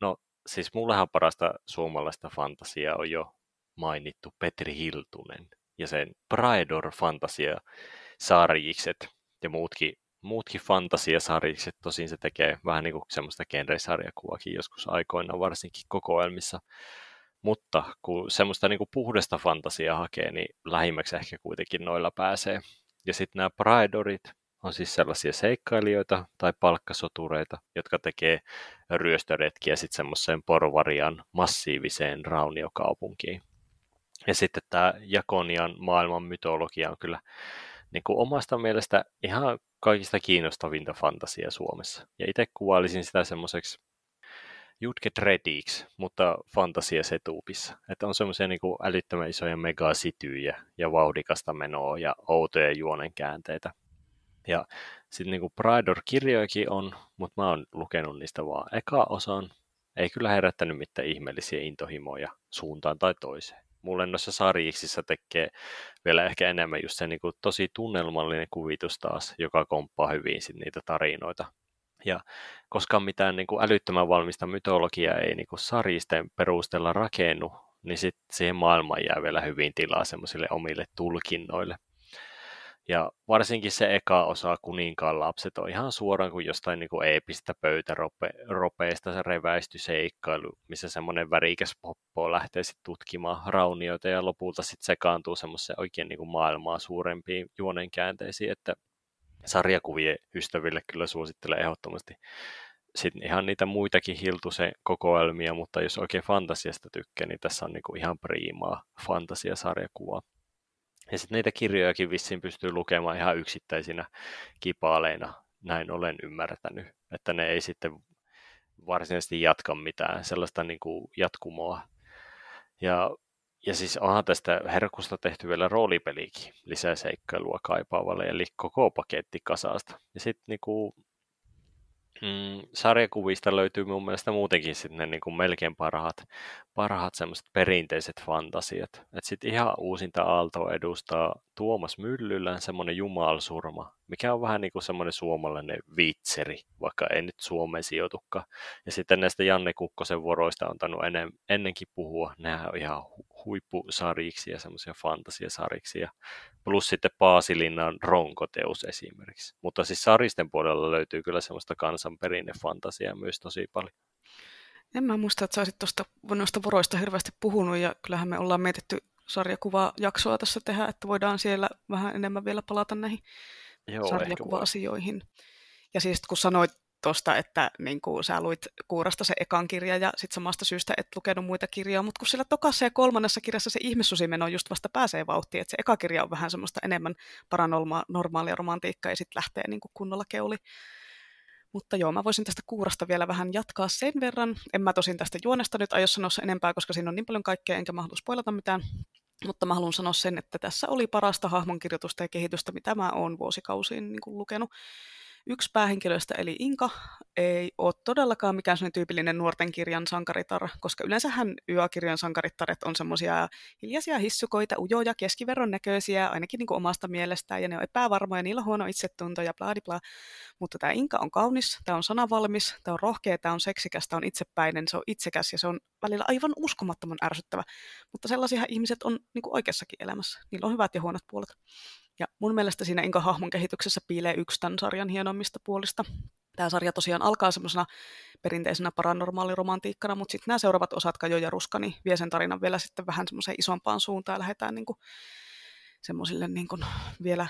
No siis mullehan parasta suomalaista fantasiaa on jo mainittu Petri Hiltunen ja sen Praedor fantasia sarjikset ja muutkin, muutkin fantasiasarjikset. Tosin se tekee vähän niin kuin semmoista genresarjakuvakin joskus aikoina, varsinkin kokoelmissa. Mutta kun semmoista niin kuin puhdasta fantasiaa hakee, niin lähimmäksi ehkä kuitenkin noilla pääsee. Ja sitten nämä Praedorit on siis sellaisia seikkailijoita tai palkkasotureita, jotka tekee ryöstöretkiä sitten semmoiseen porvarian massiiviseen rauniokaupunkiin. Ja sitten tämä Jakonian maailman mytologia on kyllä niin kuin omasta mielestä ihan kaikista kiinnostavinta fantasia Suomessa. Ja itse kuvailisin sitä semmoiseksi Jutke Dreadiksi, mutta fantasiasetuupissa. Että on semmoisia niin älyttömän isoja megasityjä ja vauhdikasta menoa ja outoja juonen käänteitä. Ja sitten niin Pridor-kirjojakin on, mutta mä oon lukenut niistä vaan eka osan. Ei kyllä herättänyt mitään ihmeellisiä intohimoja suuntaan tai toiseen. Mulle noissa sarjiksissa tekee vielä ehkä enemmän just se niin kuin tosi tunnelmallinen kuvitus taas, joka komppaa hyvin sit niitä tarinoita. Ja koska mitään niin kuin älyttömän valmista mytologiaa ei niin kuin sarjisten perusteella rakennu, niin sitten siihen maailmaan jää vielä hyvin tilaa semmoisille omille tulkinnoille. Ja varsinkin se eka osa Kuninkaan lapset on ihan suoraan kuin jostain niin kuin eepistä pöytäropeesta se reväisty seikkailu, missä semmoinen värikäs poppo lähtee sitten tutkimaan raunioita ja lopulta sitten sekaantuu semmoiseen oikein niin kuin maailmaa suurempiin juonenkäänteisiin, että sarjakuvien ystäville kyllä suosittelen ehdottomasti. Sitten ihan niitä muitakin Hiltusen kokoelmia, mutta jos oikein fantasiasta tykkää, niin tässä on niinku ihan priimaa fantasiasarjakuvaa. Ja sitten niitä kirjojakin vissiin pystyy lukemaan ihan yksittäisinä kipaaleina, näin olen ymmärtänyt, että ne ei sitten varsinaisesti jatka mitään sellaista niin kuin jatkumoa. Ja, ja siis onhan tästä herkusta tehty vielä roolipelikin lisää seikkailua kaipaavalle, eli koko paketti kasasta. Ja sitten niin mm, sarjakuvista löytyy mun mielestä muutenkin sitten ne niin kuin melkein parhaat, parhaat semmoiset perinteiset fantasiat. Että sitten ihan uusinta aaltoa edustaa Tuomas Myllylän semmoinen jumalsurma, mikä on vähän niin kuin semmoinen suomalainen vitseri, vaikka ei nyt Suomeen sijoitukaan. Ja sitten näistä Janne Kukkosen vuoroista on tannut ennen, ennenkin puhua. Nehän on ihan huippusariksi ja semmoisia fantasiasariksi. Ja plus sitten Paasilinnan ronkoteus esimerkiksi. Mutta siis saristen puolella löytyy kyllä semmoista kansanperinnefantasiaa myös tosi paljon.
En mä muista, että sä olisit tuosta noista voroista hirveästi puhunut, ja kyllähän me ollaan mietitty sarjakuva-jaksoa tässä tehdä, että voidaan siellä vähän enemmän vielä palata näihin Joo, sarjakuva-asioihin. Ja siis kun sanoit tuosta, että niin kuin sä luit Kuurasta se ekan kirja ja sitten samasta syystä et lukenut muita kirjoja, mutta kun sillä tokassa ja kolmannessa kirjassa se ihmissusimeno just vasta pääsee vauhtiin, että se eka kirja on vähän semmoista enemmän paranormaalia romantiikkaa ja sitten lähtee niin kuin kunnolla keuli. Mutta joo, mä voisin tästä kuurasta vielä vähän jatkaa sen verran. En mä tosin tästä juonesta nyt aio sanoa enempää, koska siinä on niin paljon kaikkea, enkä mä halua spoilata mitään. Mutta mä haluan sanoa sen, että tässä oli parasta hahmonkirjoitusta ja kehitystä, mitä mä oon vuosikausiin niin kuin lukenut. Yksi päähenkilöistä, eli Inka, ei ole todellakaan mikään sellainen tyypillinen nuorten kirjan sankaritar, koska yleensähän yökirjan sankarittaret on semmoisia hiljaisia hissukoita, ujoja, keskiverron näköisiä, ainakin niin kuin omasta mielestään, ja ne on epävarmoja, niillä on huono itsetunto ja bla bla. Mutta tämä Inka on kaunis, tämä on sanavalmis, tämä on rohkea, tämä on seksikäs, tämä on itsepäinen, se on itsekäs ja se on välillä aivan uskomattoman ärsyttävä. Mutta sellaisia ihmiset on niin kuin oikeassakin elämässä. Niillä on hyvät ja huonot puolet. Ja mun mielestä siinä Inka hahmon kehityksessä piilee yksi tämän sarjan hienommista puolista. Tämä sarja tosiaan alkaa semmoisena perinteisenä paranormaaliromantiikkana, mutta sitten nämä seuraavat osat, Kajo ja Ruska, niin vie sen tarinan vielä sitten vähän semmoiseen isompaan suuntaan ja lähdetään niin semmoisille niin vielä,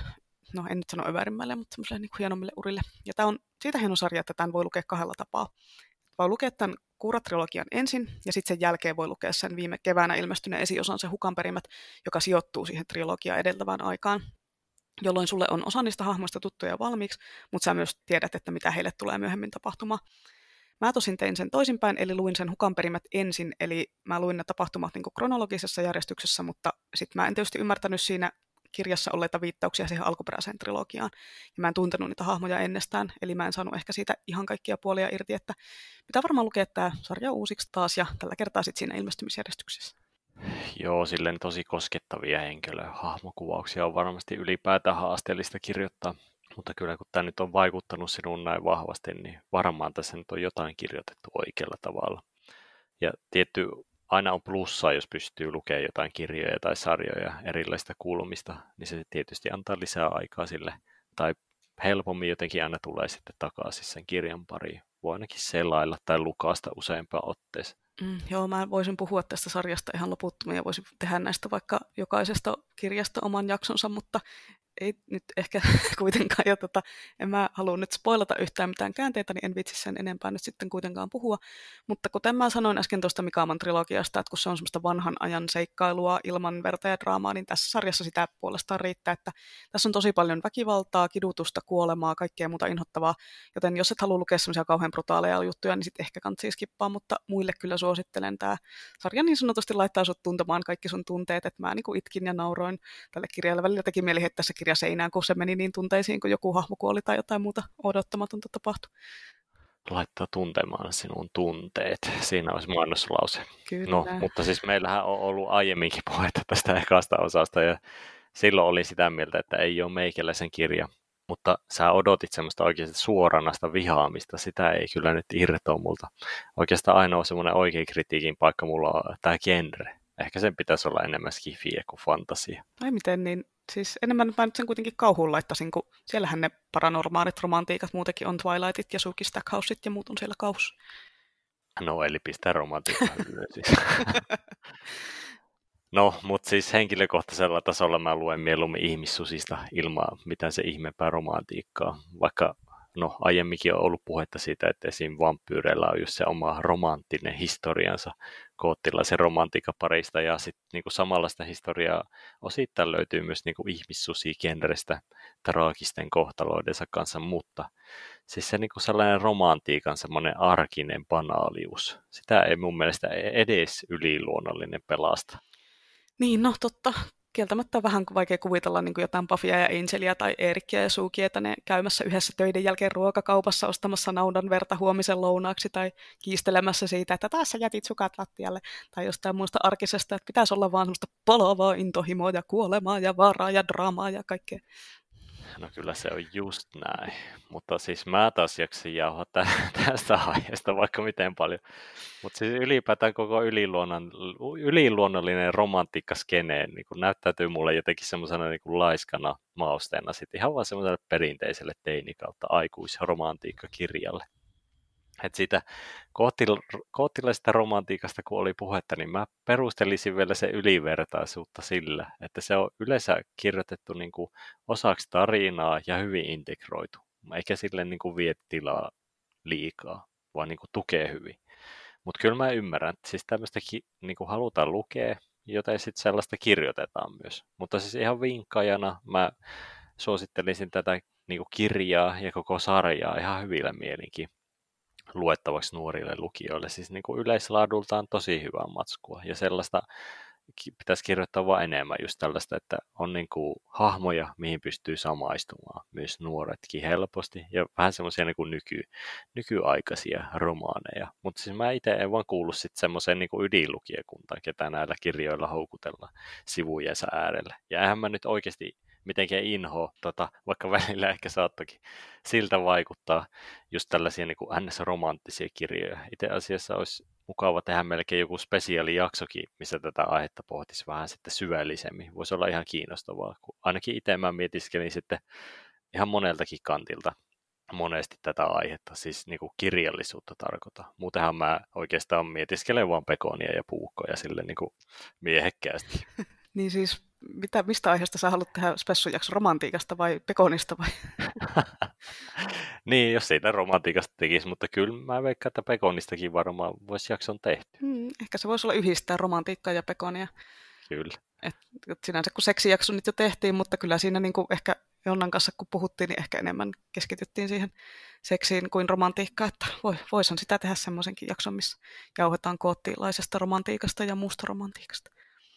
no en nyt sano överimmälle, mutta semmoiselle niin hienommille urille. Ja tämä on siitä hieno sarja, että tämän voi lukea kahdella tapaa. Voi lukea tämän Kuuratrilogian ensin, ja sitten sen jälkeen voi lukea sen viime keväänä ilmestyneen esiosan, se Hukanperimät, joka sijoittuu siihen trilogiaan edeltävään aikaan jolloin sulle on osa niistä hahmoista tuttuja valmiiksi, mutta sä myös tiedät, että mitä heille tulee myöhemmin tapahtumaan. Mä tosin tein sen toisinpäin, eli luin sen hukanperimät ensin, eli mä luin ne tapahtumat niin kronologisessa järjestyksessä, mutta sitten mä en tietysti ymmärtänyt siinä kirjassa olleita viittauksia siihen alkuperäiseen trilogiaan. Ja mä en tuntenut niitä hahmoja ennestään, eli mä en saanut ehkä siitä ihan kaikkia puolia irti, että pitää varmaan lukea tämä sarja uusiksi taas ja tällä kertaa sitten siinä ilmestymisjärjestyksessä.
Joo, silleen tosi koskettavia henkilöhahmokuvauksia on varmasti ylipäätään haasteellista kirjoittaa. Mutta kyllä kun tämä nyt on vaikuttanut sinuun näin vahvasti, niin varmaan tässä nyt on jotain kirjoitettu oikealla tavalla. Ja tietty aina on plussaa, jos pystyy lukemaan jotain kirjoja tai sarjoja erilaisista kulmista, niin se tietysti antaa lisää aikaa sille, tai helpommin jotenkin aina tulee sitten takaisin sen kirjan pariin. Voi ainakin selailla tai lukasta useampaan otteeseen.
Mm, joo, mä voisin puhua tästä sarjasta ihan loputtomia ja voisin tehdä näistä vaikka jokaisesta kirjasta oman jaksonsa, mutta ei nyt ehkä kuitenkaan, ja tota, en mä halua nyt spoilata yhtään mitään käänteitä, niin en vitsi sen enempää nyt sitten kuitenkaan puhua. Mutta kuten mä sanoin äsken tuosta Mikaaman trilogiasta, että kun se on semmoista vanhan ajan seikkailua ilman verta ja draamaa, niin tässä sarjassa sitä puolestaan riittää, että tässä on tosi paljon väkivaltaa, kidutusta, kuolemaa, kaikkea muuta inhottavaa, joten jos et halua lukea semmoisia kauhean brutaaleja juttuja, niin sitten ehkä kansi skippaa, mutta muille kyllä suosittelen tämä sarja niin sanotusti laittaa sut tuntemaan kaikki sun tunteet, että mä niin itkin ja nauroin tälle kirjalle. Välillä teki mieli heittää se kirja seinään, kun se meni niin tunteisiin, kun joku hahmo kuoli tai jotain muuta odottamatonta tapahtui.
Laittaa tuntemaan sinun tunteet. Siinä olisi mainoslause.
Kyllä.
No, mutta siis meillähän on ollut aiemminkin puhetta tästä ekasta osasta ja silloin oli sitä mieltä, että ei ole meikäläisen kirja. Mutta sä odotit semmoista oikeasti suoranasta vihaamista. Sitä ei kyllä nyt irtoa multa. Oikeastaan ainoa semmoinen oikein kritiikin paikka mulla on tämä genre. Ehkä sen pitäisi olla enemmän skifiä kuin fantasia.
Ai miten, niin siis enemmän mä nyt sen kuitenkin kauhuun laittaisin, kun siellähän ne paranormaalit romantiikat muutenkin on Twilightit ja Suki Stackhouset ja muut on siellä kaus.
No, eli pistää romantiikkaa siis. No, mutta siis henkilökohtaisella tasolla mä luen mieluummin ihmissusista ilman mitään se ihmeempää romantiikkaa, vaikka no aiemminkin on ollut puhetta siitä, että esim. vampyyreillä on just se oma romanttinen historiansa koottilaisen romantiikaparista ja sitten niinku samanlaista historiaa osittain löytyy myös niinku ihmissusi-genrestä traagisten kohtaloidensa kanssa, mutta siis se niinku sellainen romantiikan semmoinen arkinen banaalius, sitä ei mun mielestä e-, edes yliluonnollinen pelasta.
Niin, no totta kieltämättä on vähän vaikea kuvitella niin kuin jotain Buffya ja Angelia tai Erikkiä ja Suukia, että ne käymässä yhdessä töiden jälkeen ruokakaupassa ostamassa naudan verta huomisen lounaaksi tai kiistelemässä siitä, että taas sä jätit sukat lattialle tai jostain muista arkisesta, että pitäisi olla vaan semmoista palavaa intohimoa ja kuolemaa ja vaaraa ja draamaa ja kaikkea.
No kyllä se on just näin, mutta siis mä taas jaksin jauhaa tästä aiheesta vaikka miten paljon. Mutta siis ylipäätään koko yliluonnon, yliluonnollinen romantiikkaskene niin näyttäytyy mulle jotenkin semmoisena niin laiskana mausteena sitten ihan vaan semmoiselle perinteiselle teini kautta aikuisromantiikkakirjalle että siitä koottilaisesta romantiikasta, kun oli puhetta, niin mä perustelisin vielä se ylivertaisuutta sillä, että se on yleensä kirjoitettu niin kuin osaksi tarinaa ja hyvin integroitu, eikä sille niin kuin vie tilaa liikaa, vaan niin kuin tukee hyvin. Mutta kyllä mä ymmärrän, että siis tämmöistä niin kuin halutaan lukea, joten sitten sellaista kirjoitetaan myös. Mutta siis ihan vinkkaajana mä suosittelisin tätä niin kuin kirjaa ja koko sarjaa ihan hyvillä mielinkin luettavaksi nuorille lukijoille. Siis niin kuin yleislaadultaan tosi hyvää matskua ja sellaista pitäisi kirjoittaa vaan enemmän just tällaista, että on niin kuin hahmoja, mihin pystyy samaistumaan myös nuoretkin helposti ja vähän semmoisia niin kuin nyky, nykyaikaisia romaaneja. Mutta siis mä itse en vaan kuulu sitten semmoiseen niin kuin ydinlukijakuntaan, ketä näillä kirjoilla houkutella sivujensa äärelle. Ja eihän mä nyt oikeasti mitenkään inho, tota, vaikka välillä ehkä saattokin siltä vaikuttaa just tällaisia niin kuin NS-romanttisia kirjoja. Itse asiassa olisi mukava tehdä melkein joku spesiaalijaksokin, missä tätä aihetta pohtisi vähän sitten syvällisemmin. Voisi olla ihan kiinnostavaa, kun ainakin itse mä mietiskelin sitten ihan moneltakin kantilta monesti tätä aihetta, siis niin kuin kirjallisuutta tarkoita. Muutenhan mä oikeastaan mietiskelen vaan pekonia ja puukkoja sille niin kuin miehekkäästi.
niin siis mitä, mistä aiheesta sä haluat tehdä spessujakso, romantiikasta vai pekonista vai?
niin, jos siitä romantiikasta tekisi, mutta kyllä mä veikkaan, että pekonistakin varmaan voisi jakson tehty.
Hmm, ehkä se voisi olla yhdistää romantiikkaa ja pekonia.
Kyllä.
Et, et sinänsä kun seksijakso nyt jo tehtiin, mutta kyllä siinä niinku ehkä Jonnan kanssa kun puhuttiin, niin ehkä enemmän keskityttiin siihen seksiin kuin romantiikkaan, että voi, voisin sitä tehdä semmoisenkin jakson, missä jauhetaan koottilaisesta romantiikasta ja muusta romantiikasta.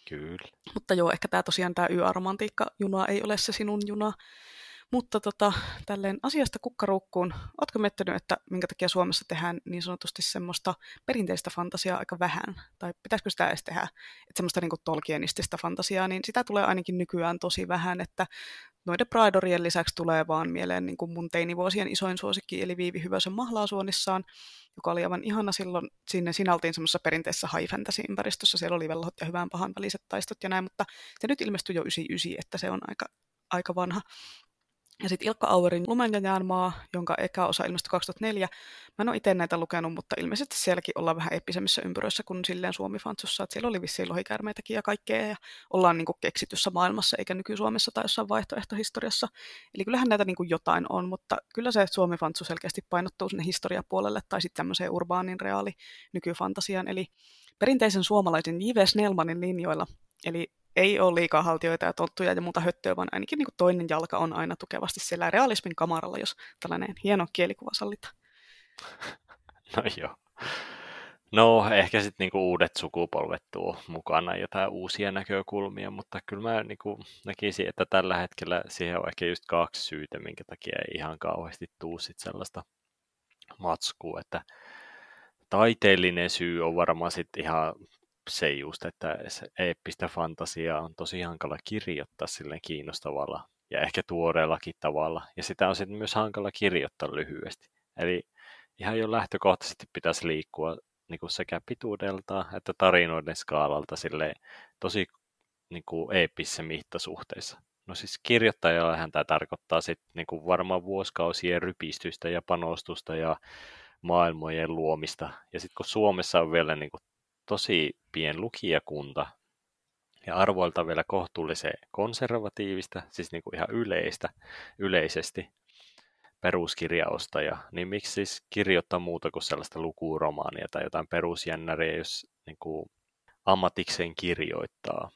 Kyllä.
Mutta joo, ehkä tämä tosiaan tämä YA-romantiikka-juna ei ole se sinun juna. Mutta tota, tälleen asiasta kukkaruukkuun, ootko miettinyt, että minkä takia Suomessa tehdään niin sanotusti semmoista perinteistä fantasiaa aika vähän? Tai pitäisikö sitä edes tehdä? Että semmoista niin tolkienistista fantasiaa, niin sitä tulee ainakin nykyään tosi vähän, että noiden Pridorien lisäksi tulee vaan mieleen niin kuin mun teinivuosien isoin suosikki, eli Viivi Hyvösen mahlaasuonnissaan, joka oli aivan ihana silloin. Sinne siinä oltiin semmoisessa perinteisessä high fantasy-ympäristössä, siellä oli velhot ja hyvän pahan väliset taistot ja näin, mutta se nyt ilmestyi jo 99, että se on aika, aika vanha. Ja sitten Ilkka Auerin Lumen ja jäänmaa, jonka eka osa ilmestyi 2004. Mä en ole itse näitä lukenut, mutta ilmeisesti sielläkin ollaan vähän eeppisemmissä ympyröissä kuin silleen Suomi-fantsussa. Että siellä oli vissiin lohikäärmeitäkin ja kaikkea ja ollaan niin kuin keksityssä maailmassa eikä nyky-Suomessa tai jossain vaihtoehtohistoriassa. Eli kyllähän näitä niin kuin jotain on, mutta kyllä se Suomi-fantsu selkeästi painottuu sinne historiapuolelle tai sitten tämmöiseen urbaanin reaali nykyfantasiaan. Eli perinteisen suomalaisen J.V. Snellmanin linjoilla. Eli ei ole liikaa haltioita ja tonttuja ja muuta höttöä, vaan ainakin niin kuin toinen jalka on aina tukevasti siellä realismin kamaralla, jos tällainen hieno kielikuva sallitaan.
No joo. No ehkä sitten niinku uudet sukupolvet tuo mukana jotain uusia näkökulmia, mutta kyllä mä niinku näkisin, että tällä hetkellä siihen on ehkä just kaksi syytä, minkä takia ei ihan kauheasti tuu sit sellaista matskua, että taiteellinen syy on varmaan sitten ihan se just, että se eeppistä fantasiaa on tosi hankala kirjoittaa sille kiinnostavalla ja ehkä tuoreellakin tavalla. Ja sitä on sitten myös hankala kirjoittaa lyhyesti. Eli ihan jo lähtökohtaisesti pitäisi liikkua niin kuin sekä pituudelta että tarinoiden skaalalta sille tosi niin kuin eeppissä mittasuhteissa. No siis kirjoittajallahan tämä tarkoittaa sitten niin kuin varmaan vuosikausien rypistystä ja panostusta ja maailmojen luomista. Ja sitten kun Suomessa on vielä niin kuin tosi pien lukijakunta ja arvoilta vielä kohtuullisen konservatiivista, siis niin kuin ihan yleistä, yleisesti peruskirjaostaja, niin miksi siis kirjoittaa muuta kuin sellaista lukuromaania tai jotain perusjännäriä, jos niin kuin ammatikseen kirjoittaa.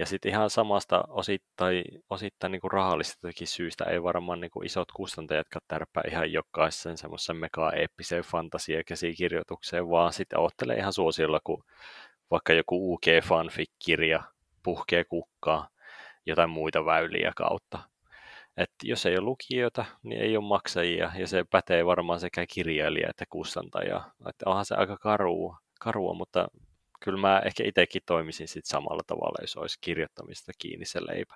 Ja sitten ihan samasta osittain, osittain niin kuin rahallistakin syystä ei varmaan niin kuin isot kustantajat tärppää ihan jokaisen semmoisen mega-eeppiseen fantasiakäsikirjoitukseen, vaan sitten ottelee ihan suosiolla, kun vaikka joku UK fanfic-kirja puhkee kukkaa jotain muita väyliä kautta. Et jos ei ole lukijoita, niin ei ole maksajia, ja se pätee varmaan sekä kirjailija että kustantaja. Että onhan se aika karua, karua mutta kyllä mä ehkä itsekin toimisin sit samalla tavalla, jos olisi kirjoittamista kiinni se leipä.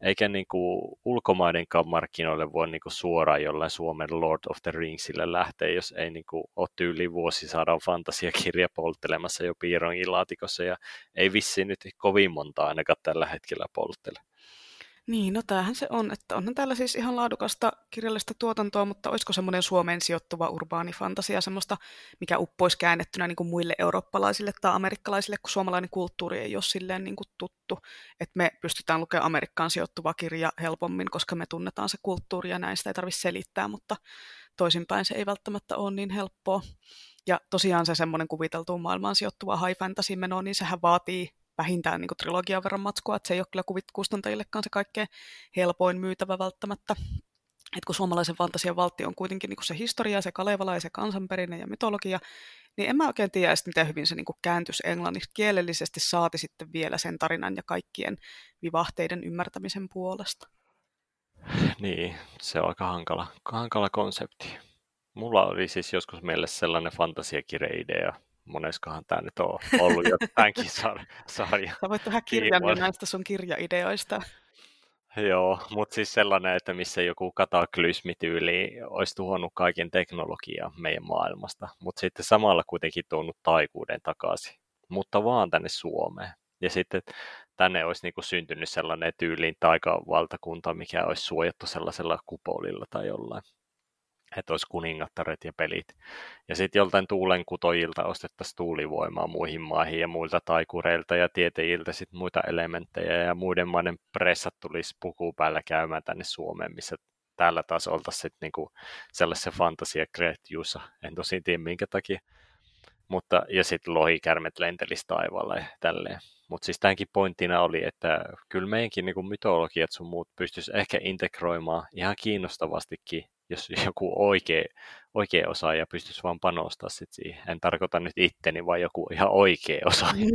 Eikä niin kuin ulkomaiden markkinoille voi niin kuin suoraan jollain Suomen Lord of the Ringsille lähteä, jos ei niin kuin ole tyyli vuosisadan fantasiakirja polttelemassa jo piirongin laatikossa, ja ei vissiin nyt kovin monta ainakaan tällä hetkellä polttele.
Niin, no tämähän se on, että onhan täällä siis ihan laadukasta kirjallista tuotantoa, mutta olisiko semmoinen Suomeen sijoittuva urbaani fantasia semmoista, mikä uppoisi käännettynä niin kuin muille eurooppalaisille tai amerikkalaisille, kun suomalainen kulttuuri ei ole silleen niin kuin tuttu, että me pystytään lukemaan Amerikkaan sijoittuva kirja helpommin, koska me tunnetaan se kulttuuri ja näin sitä ei tarvitse selittää, mutta toisinpäin se ei välttämättä ole niin helppoa. Ja tosiaan se semmoinen kuviteltuun maailmaan sijoittuva high fantasy meno, niin sehän vaatii vähintään niin trilogian verran matskua, että se ei ole kyllä kustantajillekaan se kaikkein helpoin myytävä välttämättä. Et kun suomalaisen fantasian valtio on kuitenkin niin se historia, se Kalevala ja se kansanperinne ja mytologia, niin en mä oikein tiedä, miten hyvin se niin kääntyisi englanniksi kielellisesti saati sitten vielä sen tarinan ja kaikkien vivahteiden ymmärtämisen puolesta.
Niin, se on aika hankala, hankala konsepti. Mulla oli siis joskus mielessä sellainen fantasiakirja-idea, moneskohan tämä nyt on ollut jo tämänkin sar- sarja.
Sä voit tehdä kirjan näistä sun kirjaideoista.
Joo, mutta siis sellainen, että missä joku kataklysmityyli olisi tuhonnut kaiken teknologiaa meidän maailmasta, mutta sitten samalla kuitenkin tuonut taikuuden takaisin, mutta vaan tänne Suomeen. Ja sitten tänne olisi niinku syntynyt sellainen tyyliin taikavaltakunta, mikä olisi suojattu sellaisella kupolilla tai jollain että olisi kuningattaret ja pelit. Ja sitten joltain tuulenkutojilta ostettaisiin tuulivoimaa muihin maihin ja muilta taikureilta ja tieteiltä sitten muita elementtejä ja muiden maiden pressat tulisi puku päällä käymään tänne Suomeen, missä täällä taas oltaisiin sitten niinku sellaisessa fantasiakretjussa. En tosin tiedä minkä takia. Mutta, ja sitten lohikärmet lentelisi taivaalla ja tälleen. Mutta siis tämänkin pointtina oli, että kyllä meidänkin niin mytologiat sun muut pystyisi ehkä integroimaan ihan kiinnostavastikin, jos joku oikea, oikea osaaja pystyisi vaan panostaa sit siihen. En tarkoita nyt itteni, vaan joku ihan oikea osaaja.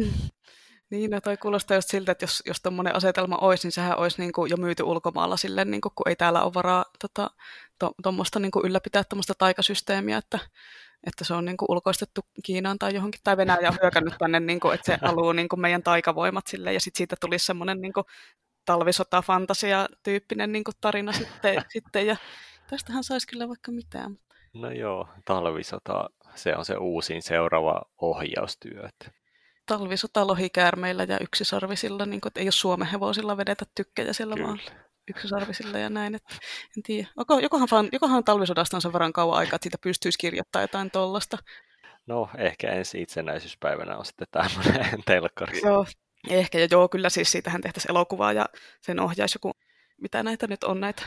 Niin, no toi kuulostaa just siltä, että jos, jos tuommoinen asetelma olisi, niin sehän olisi niin kuin jo myyty ulkomailla silleen, niin kuin, kun ei täällä ole varaa tota, tuommoista to, niin ylläpitää tuommoista taikasysteemiä, että, että se on niin kuin ulkoistettu Kiinaan tai johonkin, tai Venäjä on hyökännyt tänne, niin kuin, että se haluaa niin kuin meidän taikavoimat silleen, ja sitten siitä tulisi semmoinen niin talvisota-fantasia-tyyppinen niin kuin tarina sitten, sitten, ja tästähän saisi kyllä vaikka mitään.
No joo, talvisota, se on se uusin seuraava ohjaustyö.
Talvisota lohikäärmeillä ja yksisarvisilla, niin kuin, että ei ole Suomen hevosilla vedetä tykkejä siellä Kyllä. vaan yksisarvisilla ja näin. Että en tiedä. Onko, jokohan, vaan, jokohan talvisodasta on sen verran kauan aikaa, että siitä pystyisi kirjoittamaan jotain tollasta.
No, ehkä ensi itsenäisyyspäivänä on sitten tämmöinen telkkari.
Joo, ehkä. Ja joo, kyllä siis siitähän tehtäisiin elokuvaa ja sen ohjaisi joku, mitä näitä nyt on näitä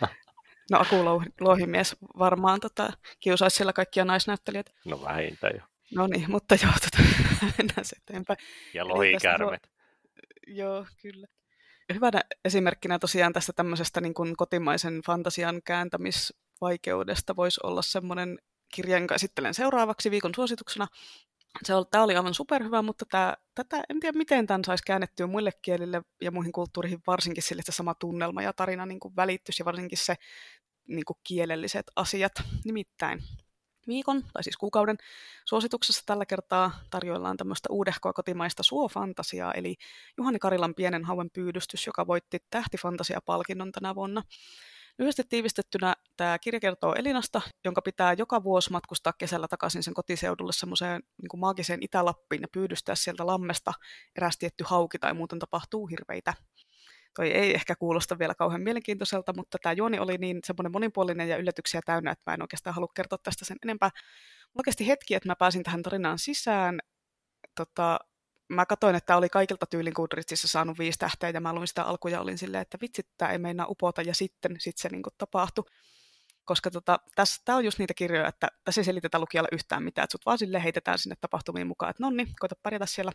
No Aku Louhimies varmaan tota, kiusaisi siellä kaikkia naisnäyttelijät.
No vähintään jo.
No niin, mutta joo, tota, mennään se eteenpäin.
Ja lohikärmet.
Joo, kyllä. Hyvänä esimerkkinä tosiaan tästä tämmöisestä niin kuin kotimaisen fantasian kääntämisvaikeudesta voisi olla semmoinen kirja, jonka esittelen seuraavaksi viikon suosituksena. Se oli, tämä oli aivan superhyvä, mutta tämä, tätä, en tiedä miten tämän saisi käännettyä muille kielille ja muihin kulttuuriin, varsinkin sille, että sama tunnelma ja tarina niin kuin välittyisi ja varsinkin se niin kuin kielelliset asiat. Nimittäin viikon, tai siis kuukauden suosituksessa tällä kertaa tarjoillaan tämmöistä uudehkoa kotimaista suofantasiaa, eli Juhani Karilan pienen hauen pyydystys, joka voitti Tähtifantasia-palkinnon tänä vuonna. Lyhyesti tiivistettynä tämä kirja kertoo Elinasta, jonka pitää joka vuosi matkustaa kesällä takaisin sen kotiseudulle semmoiseen niin maagiseen Itä-Lappiin ja pyydystää sieltä lammesta eräs tietty hauki tai muuten tapahtuu hirveitä toi ei ehkä kuulosta vielä kauhean mielenkiintoiselta, mutta tämä juoni oli niin semmoinen monipuolinen ja yllätyksiä täynnä, että mä en oikeastaan halua kertoa tästä sen enempää. Oikeasti hetki, että mä pääsin tähän tarinaan sisään. Tota, mä katsoin, että oli kaikilta tyylin Goodreadsissa saanut viisi tähteä, ja mä luin sitä alkuja olin silleen, että vitsi, tämä ei meinaa upota, ja sitten sit se niin kuin, tapahtui. Koska tota, tämä on just niitä kirjoja, että tässä ei selitetä lukijalle yhtään mitään, että sut vaan sille heitetään sinne tapahtumiin mukaan, että nonni, koita pärjätä siellä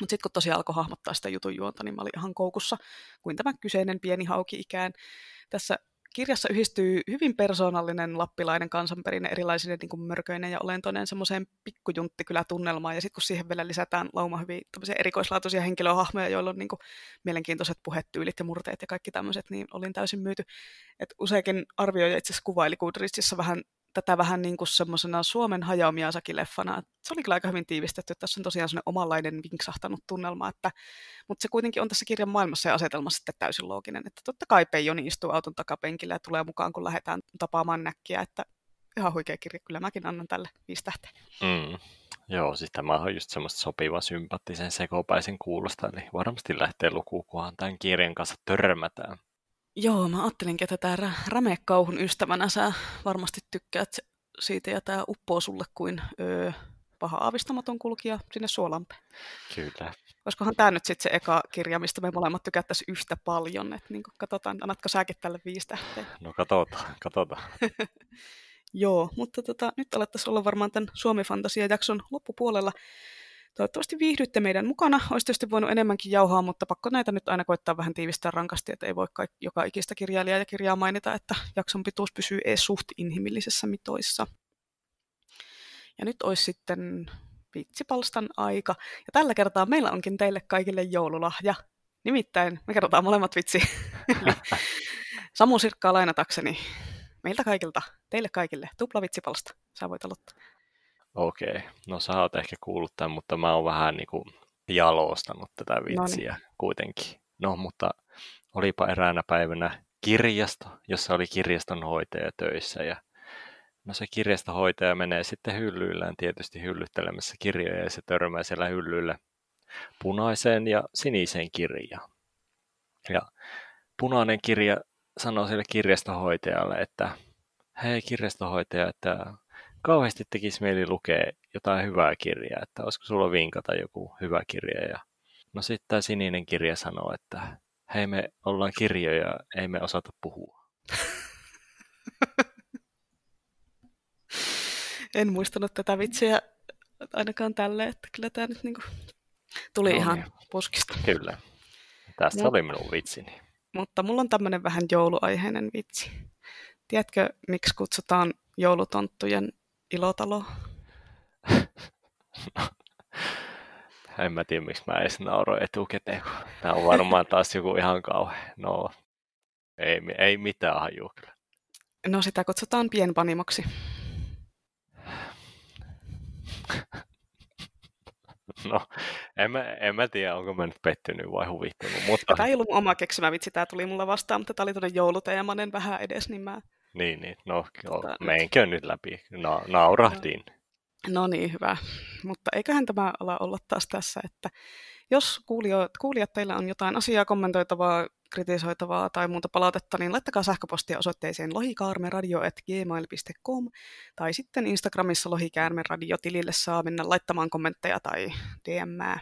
mutta sitten kun tosiaan alkoi hahmottaa sitä jutun juonta, niin mä olin ihan koukussa kuin tämä kyseinen pieni hauki ikään. Tässä kirjassa yhdistyy hyvin persoonallinen lappilainen kansanperinne erilaisine niin kuin mörköinen ja olentoinen semmoiseen pikkujunttikylätunnelmaan. Ja sitten kun siihen vielä lisätään lauma hyvin erikoislaatuisia henkilöhahmoja, joilla on niin kuin mielenkiintoiset puhetyylit ja murteet ja kaikki tämmöiset, niin olin täysin myyty. Et useinkin arvioija itse asiassa kuvaili Goodreadsissa vähän tätä vähän niin kuin semmoisena Suomen Hayao Miyazaki-leffana. Se oli kyllä aika hyvin tiivistetty, tässä on tosiaan semmoinen omanlainen vinksahtanut tunnelma, että, mutta se kuitenkin on tässä kirjan maailmassa ja asetelmassa sitten täysin looginen, että totta kai Peijoni istuu auton takapenkillä ja tulee mukaan, kun lähdetään tapaamaan näkkiä, että ihan huikea kirja, kyllä mäkin annan tälle viisi tähteä.
Mm. Joo, siis tämä on just semmoista sopiva sympaattisen sekopäisen kuulosta, eli varmasti lähtee lukuun, kunhan tämän kirjan kanssa törmätään.
Joo, mä ajattelinkin, että tämä rämekauhun ystävänä sä varmasti tykkäät siitä ja tämä uppoo sulle kuin öö, paha aavistamaton kulkija sinne Suolampeen.
Kyllä.
Olisikohan tämä nyt sitten se eka kirja, mistä me molemmat tykättäisiin yhtä paljon, että niin katsotaan, annatko säkin tälle viisi tähteä?
No katsotaan, katsotaan.
Joo, mutta tota, nyt alettaisiin olla varmaan tämän Suomi-fantasia-jakson loppupuolella. Toivottavasti viihdytte meidän mukana. Olisi tietysti voinut enemmänkin jauhaa, mutta pakko näitä nyt aina koittaa vähän tiivistää rankasti, että ei voi kaik- joka ikistä kirjailijaa ja kirjaa mainita, että jakson pituus pysyy ees suht inhimillisissä mitoissa. Ja nyt olisi sitten vitsipalstan aika. Ja tällä kertaa meillä onkin teille kaikille joululahja. Nimittäin me kerrotaan molemmat vitsi. Samu Sirkkaa lainatakseni meiltä kaikilta, teille kaikille, tupla vitsipalsta. Sä voit aloittaa.
Okei, okay. no sä oot ehkä kuullut tämän, mutta mä oon vähän niin kuin jalostanut tätä vitsiä Noniin. kuitenkin. No, mutta olipa eräänä päivänä kirjasto, jossa oli kirjastonhoitaja töissä ja No se kirjastohoitaja menee sitten hyllyillään tietysti hyllyttelemässä kirjoja ja se törmää siellä hyllyllä punaiseen ja siniseen kirjaan. Ja punainen kirja sanoo sille kirjastohoitajalle, että hei kirjastohoitaja, että kauheasti tekisi mieli lukea jotain hyvää kirjaa, että olisiko sulla vinkata joku hyvä kirja. Ja no sitten tämä sininen kirja sanoo, että hei me ollaan kirjoja, ei me osata puhua.
en muistanut tätä vitsiä ainakaan tälle, että kyllä tämä nyt niinku... Tuli
No
ihan
niin.
puskista.
Kyllä. Tässä
Mut-
oli minun vitsini.
Mutta mulla on tämmöinen vähän jouluaiheinen vitsi. Tiedätkö, miksi kutsutaan joulutonttujen ilotalo?
En mä tiedä, miksi mä edes nauroin etukäteen, kun tää on varmaan taas joku ihan kauhean. No, ei, ei mitään hajua kyllä.
No sitä kutsutaan pienpanimoksi.
No, en mä, en mä tiedä, onko mä nyt pettynyt vai huvittunut, mutta
Tämä ei ollut oma keksimä vitsi, tämä tuli mulla vastaan, mutta tämä oli tuonne jouluteemainen vähän edes, niin mä...
niin, niin, no,
Tota,
meinkö nyt läpi. Na, naurahdin.
No niin, hyvä. Mutta eiköhän tämä ala olla taas tässä, että jos kuulijat, kuulijat teillä on jotain asiaa kommentoitavaa, kritisoitavaa tai muuta palautetta, niin laittakaa sähköpostia osoitteeseen lohikaarmeradio.gmail.com tai sitten Instagramissa lohikäärmeradio-tilille saa mennä laittamaan kommentteja tai DMää.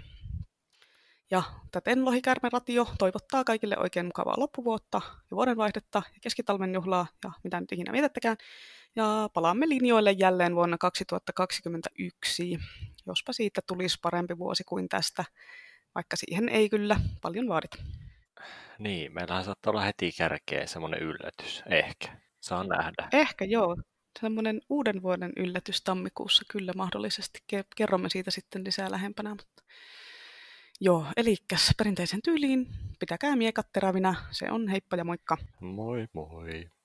Ja täten Lohikäärmeradio toivottaa kaikille oikein mukavaa loppuvuotta ja vuodenvaihdetta ja keskitalven juhlaa ja mitä nyt ikinä vietättekään. Ja palaamme linjoille jälleen vuonna 2021, jospa siitä tulisi parempi vuosi kuin tästä, vaikka siihen ei kyllä paljon vaadita.
Niin, meillähän saattaa olla heti kärkeen semmoinen yllätys. Ehkä. Saa nähdä.
Ehkä joo, semmoinen uuden vuoden yllätys tammikuussa kyllä mahdollisesti. Ke- Kerromme siitä sitten lisää lähempänä. Mutta... Joo, eli perinteisen tyyliin pitäkää miekat terävinä. Se on heippa ja moikka.
Moi moi.